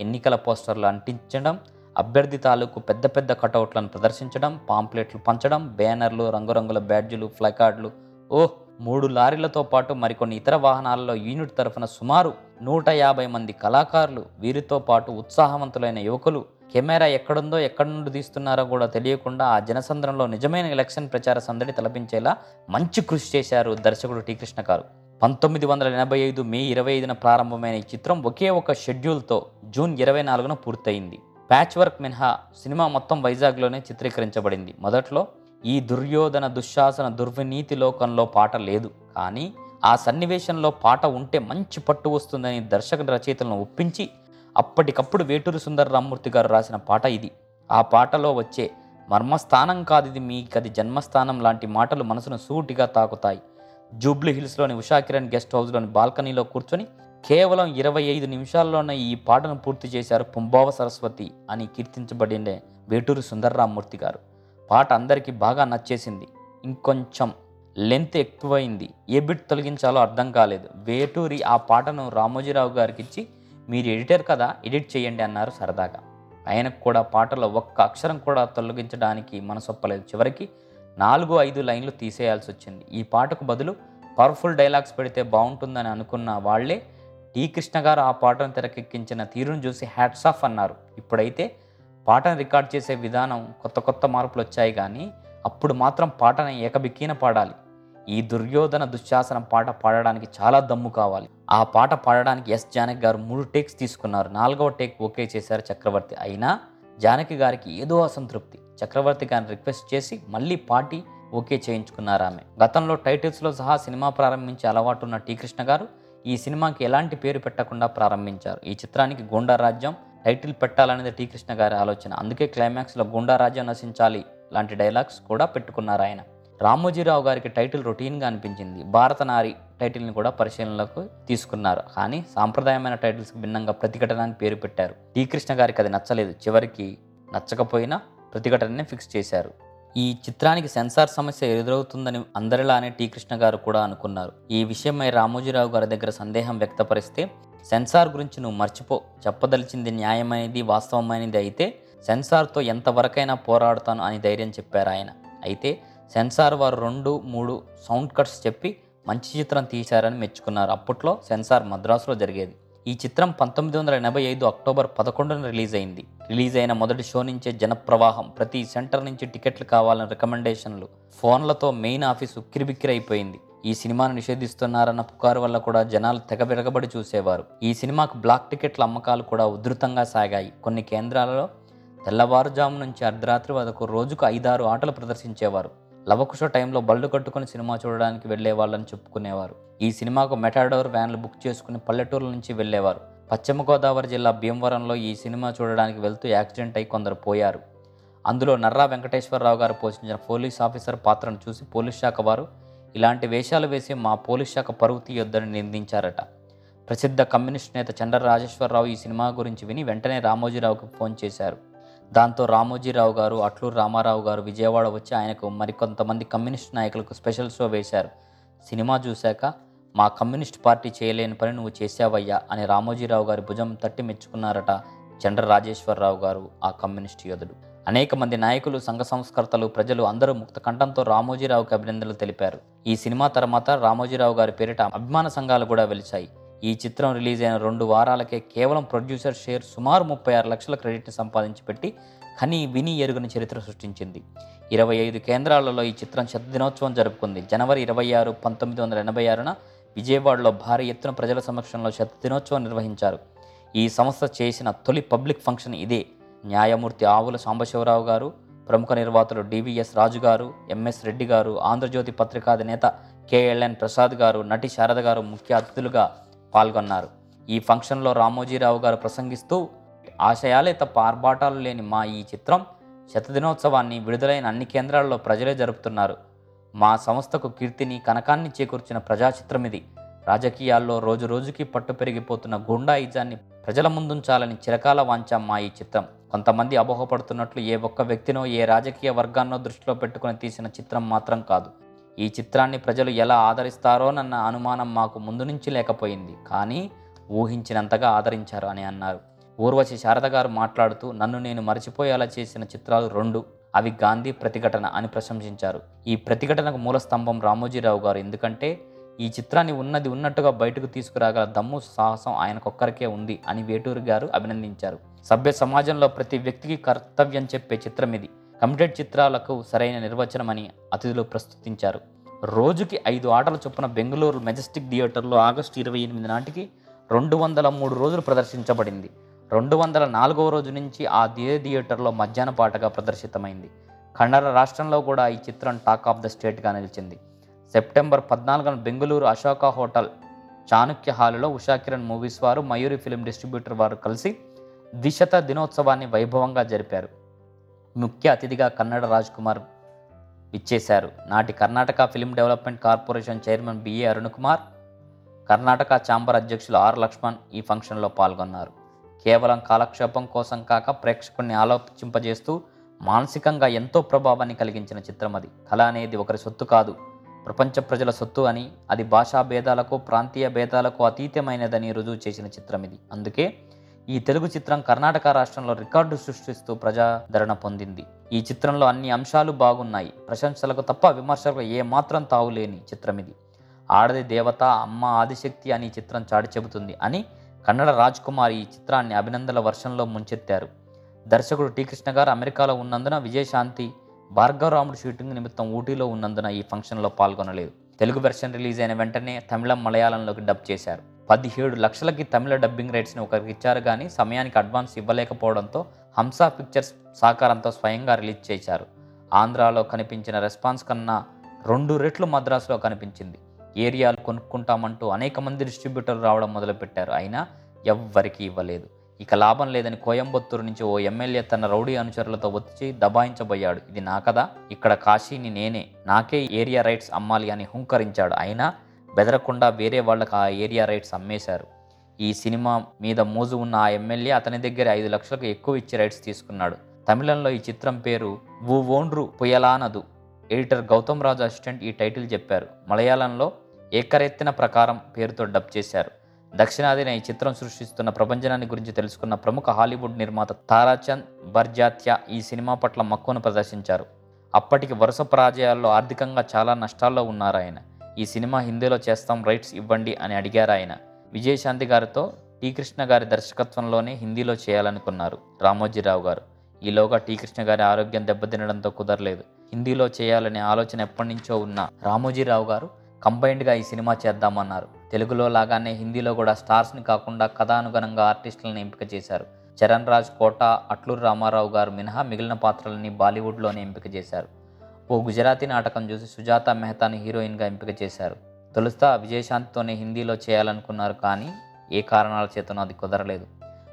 ఎన్నికల పోస్టర్లు అంటించడం అభ్యర్థి తాలూకు పెద్ద పెద్ద కటౌట్లను ప్రదర్శించడం పాంప్లెట్లు పంచడం బ్యానర్లు రంగురంగుల బ్యాడ్జీలు ఫ్లైకార్డులు ఓహ్ మూడు లారీలతో పాటు మరికొన్ని ఇతర వాహనాలలో యూనిట్ తరఫున సుమారు నూట యాభై మంది కళాకారులు వీరితో పాటు ఉత్సాహవంతులైన యువకులు. కెమెరా ఎక్కడుందో ఎక్కడి నుండి తీస్తున్నారో కూడా తెలియకుండా ఆ జనసంద్రంలో నిజమైన ఎలక్షన్ ప్రచార సందడి తలపించేలా మంచి కృషి చేశారు దర్శకుడు టీ కృష్ణ గారు. పంతొమ్మిది వందల ఎనభై ఐదు మే ఇరవై ఐదున ప్రారంభమైన ఈ చిత్రం ఒకే ఒక షెడ్యూల్తో జూన్ ఇరవై నాలుగున పూర్తయింది. ప్యాచ్ వర్క్ మినహా సినిమా మొత్తం వైజాగ్లోనే చిత్రీకరించబడింది. మొదట్లో ఈ దుర్యోధన దుశ్శాసన దుర్వినీతి లోకంలో పాట లేదు. కానీ ఆ సన్నివేశంలో పాట ఉంటే మంచి పట్టు వస్తుందని దర్శక రచయితలను ఒప్పించి అప్పటికప్పుడు వేటూరు సుందర రామ్మూర్తి గారు రాసిన పాట ఇది. ఆ పాటలో వచ్చే మర్మస్థానం కాదు ఇది మీకది జన్మస్థానం లాంటి మాటలు మనసును సూటిగా తాకుతాయి. జూబ్లీ హిల్స్లోని ఉషా కిరణ్ గెస్ట్ హౌస్లోని బాల్కనీలో కూర్చొని కేవలం ఇరవై ఐదు నిమిషాల్లోనే ఈ పాటను పూర్తి చేశారు పుంభావ సరస్వతి అని కీర్తించబడిండే వేటూరి సుందర్రామ్మూర్తి గారు. పాట అందరికీ బాగా నచ్చేసింది. ఇంకొంచెం లెంత్ ఎక్కువైంది. ఏ బిట్ తొలగించాలో అర్థం కాలేదు. వేటూరి ఆ పాటను రామోజీరావు గారికి ఇచ్చి మీరు ఎడిటర్ కదా ఎడిట్ చేయండి అన్నారు సరదాగా. ఆయనకు కూడా పాటలో ఒక్క అక్షరం కూడా తొలగించడానికి మనసొప్పలేదు. చివరికి నాలుగు ఐదు లైన్లు తీసేయాల్సి వచ్చింది ఈ పాటకు బదులు పవర్ఫుల్ డైలాగ్స్ పెడితే బాగుంటుందని అనుకున్న వాళ్ళే టీ కృష్ణ గారు ఆ పాటను తెరకెక్కించిన తీరును చూసి హ్యాట్స్ ఆఫ్ అన్నారు. ఇప్పుడైతే పాటను రికార్డ్ చేసే విధానం కొత్త కొత్త మార్పులు వచ్చాయి కానీ అప్పుడు మాత్రం పాటను ఏకబిక్కీన పాడాలి. ఈ దుర్యోధన దుశ్శాసనం పాట పాడడానికి చాలా దమ్ము కావాలి. ఆ పాట పాడడానికి ఎస్ జానకి గారు మూడు టేక్స్ తీసుకున్నారు. నాలుగవ టేక్ ఓకే చేశారు చక్రవర్తి. అయినా జానకి గారికి ఏదో అసంతృప్తి. చక్రవర్తి గారిని రిక్వెస్ట్ చేసి మళ్ళీ పాటి ఓకే చేయించుకున్నారు ఆమె. గతంలో టైటిల్స్లో సహా సినిమా ప్రారంభించే అలవాటు ఉన్న టీ కృష్ణ గారు ఈ సినిమాకి ఎలాంటి పేరు పెట్టకుండా ప్రారంభించారు? ఈ చిత్రానికి గూండా రాజ్యం టైటిల్ పెట్టాలనేది టీ కృష్ణ గారి ఆలోచన. అందుకే క్లైమాక్స్లో గూండా రాజ్యం నశించాలి లాంటి డైలాగ్స్ కూడా పెట్టుకున్నారు ఆయన. రామోజీరావు గారికి టైటిల్ రొటీన్గా అనిపించింది. భారత నారి టైటిల్ని కూడా పరిశీలనలోకి తీసుకున్నారు. కానీ సాంప్రదాయమైన టైటిల్స్కి భిన్నంగా ప్రతిఘటన పేరు పెట్టారు. టీ కృష్ణ గారికి అది నచ్చలేదు. చివరికి నచ్చకపోయినా ప్రతిఘటననే ఫిక్స్ చేశారు. ఈ చిత్రానికి సెన్సార్ సమస్య ఎదురవుతుందని అందరిలానే టీ కృష్ణ గారు కూడా అనుకున్నారు. ఈ విషయమై రామోజీరావు గారి దగ్గర సందేహం వ్యక్తపరిస్తే సెన్సార్ గురించి నువ్వు మర్చిపో చెప్పదలిచింది న్యాయమైనది వాస్తవమైనది అయితే సెన్సార్తో ఎంతవరకైనా పోరాడుతాను అని ధైర్యం చెప్పారు ఆయన. అయితే సెన్సార్ వారు రెండు మూడు సౌండ్ కట్స్ చెప్పి మంచి చిత్రం తీశారని మెచ్చుకున్నారు. అప్పట్లో సెన్సార్ మద్రాసులో జరిగేది. ఈ చిత్రం పంతొమ్మిది వందల ఎనభై ఐదు అక్టోబర్ పదకొండున రిలీజ్ అయింది రిలీజ్ అయిన మొదటి షో నుంచే జనప్రవాహం ప్రతి సెంటర్ నుంచి టికెట్లు కావాలని రికమెండేషన్లు ఫోన్లతో మెయిన్ ఆఫీస్ ఉక్కిరిబిక్కిరైపోయింది. ఈ సినిమాను నిషేధిస్తున్నారన్న పుకారు వల్ల కూడా జనాలు తెగ విరగబడి చూసేవారు. ఈ సినిమాకు బ్లాక్ టికెట్ల అమ్మకాలు కూడా ఉధృతంగా సాగాయి. కొన్ని కేంద్రాలలో తెల్లవారుజాము నుంచి అర్ధరాత్రి వరకు రోజుకు ఐదారు ఆటలు ప్రదర్శించేవారు. లవకుశ టైంలో బళ్ళు కట్టుకుని సినిమా చూడడానికి వెళ్ళే వాళ్ళని చెప్పుకునేవారు. ఈ సినిమాకు మెటాడోర్ వ్యాన్లు బుక్ చేసుకుని పల్లెటూరు నుంచి వెళ్ళేవారు పశ్చిమ గోదావరి జిల్లా భీమవరంలో ఈ సినిమా చూడడానికి వెళ్తూ యాక్సిడెంట్ అయి కొందరు పోయారు. అందులో నర్రా వెంకటేశ్వరరావు గారు పోషించిన పోలీస్ ఆఫీసర్ పాత్రను చూసి పోలీస్ శాఖ వారు ఇలాంటి వేషాలు వేసి మా పోలీస్ శాఖ పరువు తీయొద్దని నిందించారట. ప్రసిద్ధ కమ్యూనిస్ట్ నేత చండ్ర రాజేశ్వరరావు ఈ సినిమా గురించి విని వెంటనే రామోజీరావుకు ఫోన్ చేశారు. దాంతో రామోజీరావు గారు అట్లూరు రామారావు గారు విజయవాడ వచ్చి ఆయనకు మరికొంతమంది కమ్యూనిస్ట్ నాయకులకు స్పెషల్ షో వేశారు. సినిమా చూశాక మా కమ్యూనిస్ట్ పార్టీ చేయలేని పని నువ్వు చేశావయ్యా అని రామోజీరావు గారి భుజం తట్టి మెచ్చుకున్నారట చండ్ర రాజేశ్వరరావు గారు ఆ కమ్యూనిస్ట్ యోధుడు. అనేక మంది నాయకులు సంఘ సంస్కర్తలు ప్రజలు అందరూ ముక్త కంఠంతో రామోజీరావుకి అభినందనలు తెలిపారు. ఈ సినిమా తర్వాత రామోజీరావు గారి పేరిట అభిమాన సంఘాలు కూడా వెలిచాయి ఈ చిత్రం రిలీజ్ అయిన రెండు వారాలకే కేవలం ప్రొడ్యూసర్ షేర్ సుమారు ముప్పై ఆరు లక్షల క్రెడిట్ని సంపాదించి పెట్టి కని విని ఎరుగని చరిత్ర సృష్టించింది. ఇరవై ఐదు కేంద్రాలలో ఈ చిత్రం శత దినోత్సవం జరుపుకుంది. జనవరి ఇరవై ఆరు పంతొమ్మిది వందల ఎనభై ఆరున విజయవాడలో భారీ ఎత్తున ప్రజల సమక్షంలో శతదినోత్సవం నిర్వహించారు. ఈ సంస్థ చేసిన తొలి పబ్లిక్ ఫంక్షన్ ఇదే. న్యాయమూర్తి ఆవుల సాంబశివరావు గారు ప్రముఖ నిర్వాతలు డివిఎస్ రాజు గారు ఎంఎస్ రెడ్డి గారు ఆంధ్రజ్యోతి పత్రికాధినేత కేఎల్ఎన్ ప్రసాద్ గారు నటి శారద గారు ముఖ్య అతిథులుగా పాల్గొన్నారు. ఈ ఫంక్షన్లో రామోజీరావు గారు ప్రసంగిస్తూ ఆశయాలే తప్ప ఆర్భాటాలు లేని మా ఈ చిత్రం శతదినోత్సవాన్ని విడుదలైన అన్ని కేంద్రాల్లో ప్రజలే జరుపుతున్నారు. మా సంస్థకు కీర్తిని కనకాన్ని చేకూర్చిన ప్రజా చిత్రం ఇది. రాజకీయాల్లో రోజు రోజుకి పట్టు పెరిగిపోతున్న గుండాయిజాన్ని ప్రజల ముందుంచాలని చిరకాల వాంఛ మా ఈ చిత్రం. కొంతమంది అపోహపడుతున్నట్లు ఏ ఒక్క వ్యక్తినో ఏ రాజకీయ వర్గాన్నో దృష్టిలో పెట్టుకుని తీసిన చిత్రం మాత్రం కాదు. ఈ చిత్రాన్ని ప్రజలు ఎలా ఆదరిస్తారోనన్న అనుమానం మాకు ముందు నుంచి లేకపోయింది. కానీ ఊహించినంతగా ఆదరించారు అని అన్నారు. ఊర్వశి శారద గారు మాట్లాడుతూ నన్ను నేను మరచిపోయేలా చేసిన చిత్రాలు రెండు. అవి గాంధీ ప్రతిఘటన అని ప్రశంసించారు. ఈ ప్రతిఘటనకు మూలస్తంభం రామోజీరావు గారు. ఎందుకంటే ఈ చిత్రాన్ని ఉన్నది ఉన్నట్టుగా బయటకు తీసుకురాగల దమ్ము సాహసం ఆయనకొక్కరికే ఉంది అని వేటూరు గారు అభినందించారు. సభ్య సమాజంలో ప్రతి వ్యక్తికి కర్తవ్యం చెప్పే చిత్రం ఇది. కమిటెడ్ చిత్రాలకు సరైన నిర్వచనమని అతిథులు ప్రస్తుతించారు. రోజుకి ఐదు ఆటల చొప్పున బెంగళూరు మెజెస్టిక్ థియేటర్లో ఆగస్టు ఇరవై ఎనిమిది నాటికి రెండు వందల మూడు రోజులు ప్రదర్శించబడింది. రెండు వందల నాలుగవ రోజు నుంచి ఆ దే థియేటర్లో మధ్యాహ్న పాటగా ప్రదర్శితమైంది. కన్నడ రాష్ట్రంలో కూడా ఈ చిత్రం టాక్ ఆఫ్ ద స్టేట్గా నిలిచింది. సెప్టెంబర్ పద్నాలుగున బెంగళూరు అశోక హోటల్ చాణుక్య హాలులో ఉషాకిరణ్ మూవీస్ వారు మయూరి ఫిలిం డిస్ట్రిబ్యూటర్ వారు కలిసి ద్విశత దినోత్సవాన్ని వైభవంగా జరిపారు. ముఖ్య అతిథిగా కన్నడ రాజ్ కుమార్ విచ్చేశారు. నాటి Karnataka film development corporation chairman B A Arun Kumar Karnataka chamber అధ్యక్షులు ఆర్. లక్ష్మణ్ ఈ ఫంక్షన్లో పాల్గొన్నారు. కేవలం కాలక్షేపం కోసం కాక ప్రేక్షకుడిని ఆలోచింపజేస్తూ మానసికంగా ఎంతో ప్రభావాన్ని కలిగించిన చిత్రం అది. కళ అనేది ఒకరి సొత్తు కాదు ప్రపంచ ప్రజల సొత్తు అని అది భాషా భేదాలకు ప్రాంతీయ భేదాలకు అతీతమైనదని రుజువు చేసిన చిత్రం ఇది. అందుకే ఈ తెలుగు చిత్రం కర్ణాటక రాష్ట్రంలో రికార్డు సృష్టిస్తూ ప్రజాదరణ పొందింది. ఈ చిత్రంలో అన్ని అంశాలు బాగున్నాయి. ప్రశంసలకు తప్ప విమర్శలకు ఏమాత్రం తావులేని చిత్రం ఇది ఆడది దేవత అమ్మ ఆదిశక్తి అని ఈ చిత్రం చాటి చెబుతుంది అని కన్నడ రాజ్ కుమార్ ఈ చిత్రాన్ని అభినందనల వర్షంలో ముంచెత్తారు. దర్శకుడు టీకృష్ణ గారు అమెరికాలో ఉన్నందున విజయశాంతి భార్గవరాముడు షూటింగ్ నిమిత్తం ఊటీలో ఉన్నందున ఈ ఫంక్షన్లో పాల్గొనలేదు. తెలుగు వెర్షన్ రిలీజ్ అయిన వెంటనే తమిళం మలయాళంలోకి డబ్ చేశారు. పదిహేడు లక్షలకి తమిళ డబ్బింగ్ రైట్స్ని ఒకరికి ఇచ్చారు కానీ సమయానికి అడ్వాన్స్ ఇవ్వలేకపోవడంతో హంసా పిక్చర్స్ సహకారంతో స్వయంగా రిలీజ్ చేశారు. ఆంధ్రాలో కనిపించిన రెస్పాన్స్ కన్నా రెండు రెట్లు మద్రాసులో కనిపించింది. ఏరియాలు కొనుక్కుంటామంటూ అనేక మంది డిస్ట్రిబ్యూటర్లు రావడం మొదలుపెట్టారు. అయినా ఎవ్వరికీ ఇవ్వలేదు. ఇక లాభం లేదని కోయంబత్తూరు నుంచి ఓ ఎమ్మెల్యే తన రౌడీ అనుచరులతో వచ్చి దబాయించబోయాడు. ఇది నా కదా ఇక్కడ కాశీని నేనే. నాకే ఏరియా రైట్స్ అమ్మాలి అని హుంకరించాడు. అయినా బెదరకుండా వేరే వాళ్ళకి ఆ ఏరియా రైట్స్ అమ్మేశారు. ఈ సినిమా మీద మోజు ఉన్న ఆ ఎమ్మెల్యే అతని దగ్గర ఐదు లక్షలకు ఎక్కువ ఇచ్చి రైట్స్ తీసుకున్నాడు. తమిళంలో ఈ చిత్రం పేరు వు ఓండ్రు పుయలానదు. ఎడిటర్ గౌతమ్ రాజు అసిస్టెంట్ ఈ టైటిల్ చెప్పారు. మలయాళంలో ఏకరెత్తిన ప్రకారం పేరుతో డబ్ చేశారు. దక్షిణాదిన ఈ చిత్రం సృష్టిస్తున్న ప్రపంచనాన్ని గురించి తెలుసుకున్న ప్రముఖ హాలీవుడ్ నిర్మాత తారాచంద్ బర్జాత్య ఈ సినిమా పట్ల మక్కువను ప్రదర్శించారు. అప్పటికి వరుస పరాజయాల్లో ఆర్థికంగా చాలా నష్టాల్లో ఉన్నారు ఆయన. ఈ సినిమా హిందీలో చేస్తాం రైట్స్ ఇవ్వండి అని అడిగారు ఆయన. విజయశాంతి గారితో టీ కృష్ణ గారి దర్శకత్వంలోనే హిందీలో చేయాలనుకున్నారు రామోజీరావు గారు. ఈలోగా టీ కృష్ణ గారి ఆరోగ్యం దెబ్బతినడంతో కుదరలేదు. హిందీలో చేయాలనే ఆలోచన ఎప్పటి నుంచో ఉన్న రామోజీరావు గారు కంబైన్డ్గా ఈ సినిమా చేద్దామన్నారు. తెలుగులో లాగానే హిందీలో కూడా స్టార్స్ని కాకుండా కథానుగుణంగా ఆర్టిస్టులను ఎంపిక చేశారు. చరణ్ రాజ్ కోట అట్లూరు రామారావు గారు మినహా మిగిలిన పాత్రలని బాలీవుడ్లోనే ఎంపిక చేశారు. ఓ గుజరాతీ నాటకం చూసి సుజాత మెహతాని హీరోయిన్గా ఎంపిక చేశారు. తొలుస్తా విజయశాంతితోనే హిందీలో చేయాలనుకున్నారు కానీ ఏ కారణాల చేతనో అది కుదరలేదు.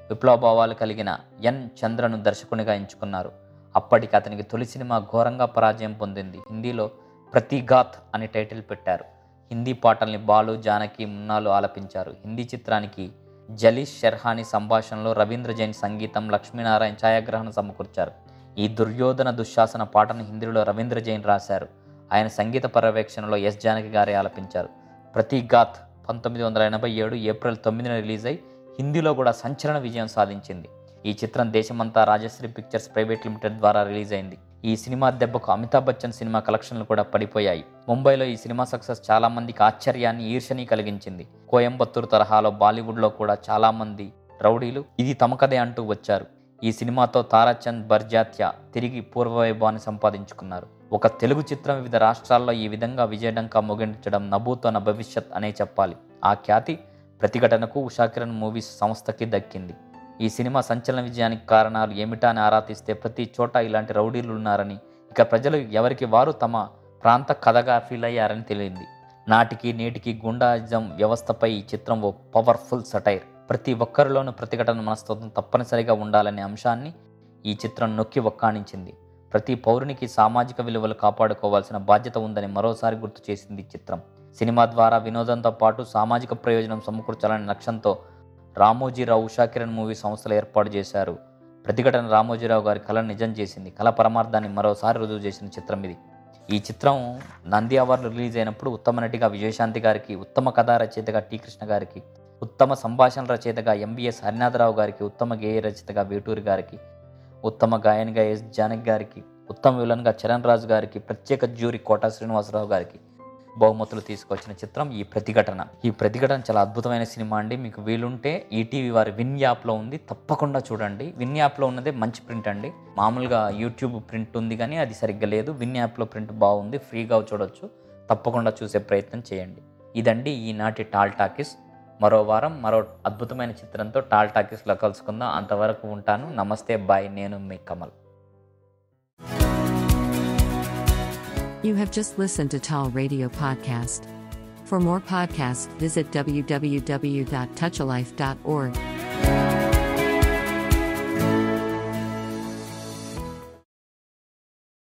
విప్లవభావాలు కలిగిన ఎన్ చంద్రను దర్శకునిగా ఎంచుకున్నారు. అప్పటికి అతనికి తొలి సినిమా ఘోరంగా పరాజయం పొందింది. హిందీలో ప్రతిఘాత్ అని టైటిల్ పెట్టారు. హిందీ పాటల్ని బాలు జానకి మున్నాలు ఆలపించారు. హిందీ చిత్రానికి జలీష్ షెర్హాని సంభాషణలో రవీంద్ర జైన్ సంగీతం లక్ష్మీనారాయణ ఛాయాగ్రహణ సమకూర్చారు. ఈ దుర్యోధన దుశ్శాసన పాటను హిందీలో రవీంద్ర జైన్ రాశారు. ఆయన సంగీత పర్యవేక్షణలో ఎస్ జానకి గారే ఆలపించారు. ప్రతిఘాత్ పంతొమ్మిది వందల ఎనభై ఏడు ఏప్రిల్ తొమ్మిదిన రిలీజ్ అయి హిందీలో కూడా సంచలన విజయం సాధించింది. ఈ చిత్రం దేశమంతా రాజశ్రీ పిక్చర్స్ ప్రైవేట్ లిమిటెడ్ ద్వారా రిలీజ్ అయింది ఈ సినిమా దెబ్బకు అమితాబ్ బచ్చన్ సినిమా కలెక్షన్లు కూడా పడిపోయాయి. ముంబైలో ఈ సినిమా సక్సెస్ చాలామందికి ఆశ్చర్యాన్ని ఈర్షని కలిగించింది. కోయంబత్తూరు తరహాలో బాలీవుడ్లో కూడా చాలామంది రౌడీలు ఇది తమ కథే అంటూ వచ్చారు. ఈ సినిమాతో తారాచంద్ బర్జాత్య తిరిగి పూర్వవైభవాన్ని సంపాదించుకున్నారు. ఒక తెలుగు చిత్రం వివిధ రాష్ట్రాల్లో ఈ విధంగా విజయడంక ముగించడం నభూతోన భవిష్యత్ అనే చెప్పాలి. ఆ ఖ్యాతి ప్రతిఘటనకు ఉషాకిరణ్ మూవీస్ సంస్థకి దక్కింది. ఈ సినిమా సంచలన విజయానికి కారణాలు ఏమిటా అని ఆరా తీస్తే ప్రతి చోట ఇలాంటి రౌడీలు ఉన్నారని ఇక ప్రజలు ఎవరికి వారు తమ ప్రాంత కథగా ఫీల్ అయ్యారని తెలియంది. నాటికి నేటికి గుండాజం వ్యవస్థపై ఈ చిత్రం ఓ పవర్ఫుల్ సటైర్. ప్రతి ఒక్కరిలోనూ ప్రతిఘటన మనస్తత్వం తప్పనిసరిగా ఉండాలనే అంశాన్ని ఈ చిత్రం నొక్కి ఒక్కాణించింది. ప్రతి పౌరునికి సామాజిక విలువలు కాపాడుకోవాల్సిన బాధ్యత ఉందని మరోసారి గుర్తు చేసింది ఈ చిత్రం. సినిమా ద్వారా వినోదంతో పాటు సామాజిక ప్రయోజనం సమకూర్చాలనే లక్ష్యంతో రామోజీరావు ఉషాకిరణ్ మూవీ సంస్థలు ఏర్పాటు చేశారు. ప్రతిఘటన రామోజీరావు గారి కళను నిజం చేసింది. కళ పరమార్థాన్ని మరోసారి రుజువు చేసిన చిత్రం ఇది. ఈ చిత్రం నంది అవార్డులు రిలీజ్ అయినప్పుడు ఉత్తమ నటిగా విజయశాంతి గారికి ఉత్తమ కథా రచయితగా టీ కృష్ణ గారికి ఉత్తమ సంభాషణ రచయితగా ఎంబీఎస్ హరినాథరావు గారికి ఉత్తమ గేయ రచయితగా వేటూరి గారికి ఉత్తమ గాయనిగా ఎస్ జానక్ గారికి ఉత్తమ విలన్గా చరణ్ రాజు గారికి ప్రత్యేక జ్యూరీ కోటా శ్రీనివాసరావు గారికి బహుమతులు తీసుకొచ్చిన చిత్రం ఈ ప్రతిఘటన. ఈ ప్రతిఘటన చాలా అద్భుతమైన సినిమా అండి. మీకు వీలుంటే ఈటీవీ వారి విన్ యాప్లో ఉంది. తప్పకుండా చూడండి. విన్ యాప్లో ఉన్నదే మంచి ప్రింట్ అండి. మామూలుగా యూట్యూబ్ ప్రింట్ ఉంది కానీ అది సరిగ్గా లేదు. విన్ యాప్లో ప్రింట్ బాగుంది. ఫ్రీగా చూడొచ్చు. తప్పకుండా చూసే ప్రయత్నం చేయండి. ఇదండి ఈనాటి టాల్ టాకీస్ మరో వారం మరో అద్భుతమైన చిత్రంతో టాల్ టాకీస్లో కలుసుకుందాం అంతవరకు ఉంటాను నమస్తే బాయ్ నేను మీ Kamal You have just listened to Tall Radio Podcast. For more podcasts, visit www.touchalife.org.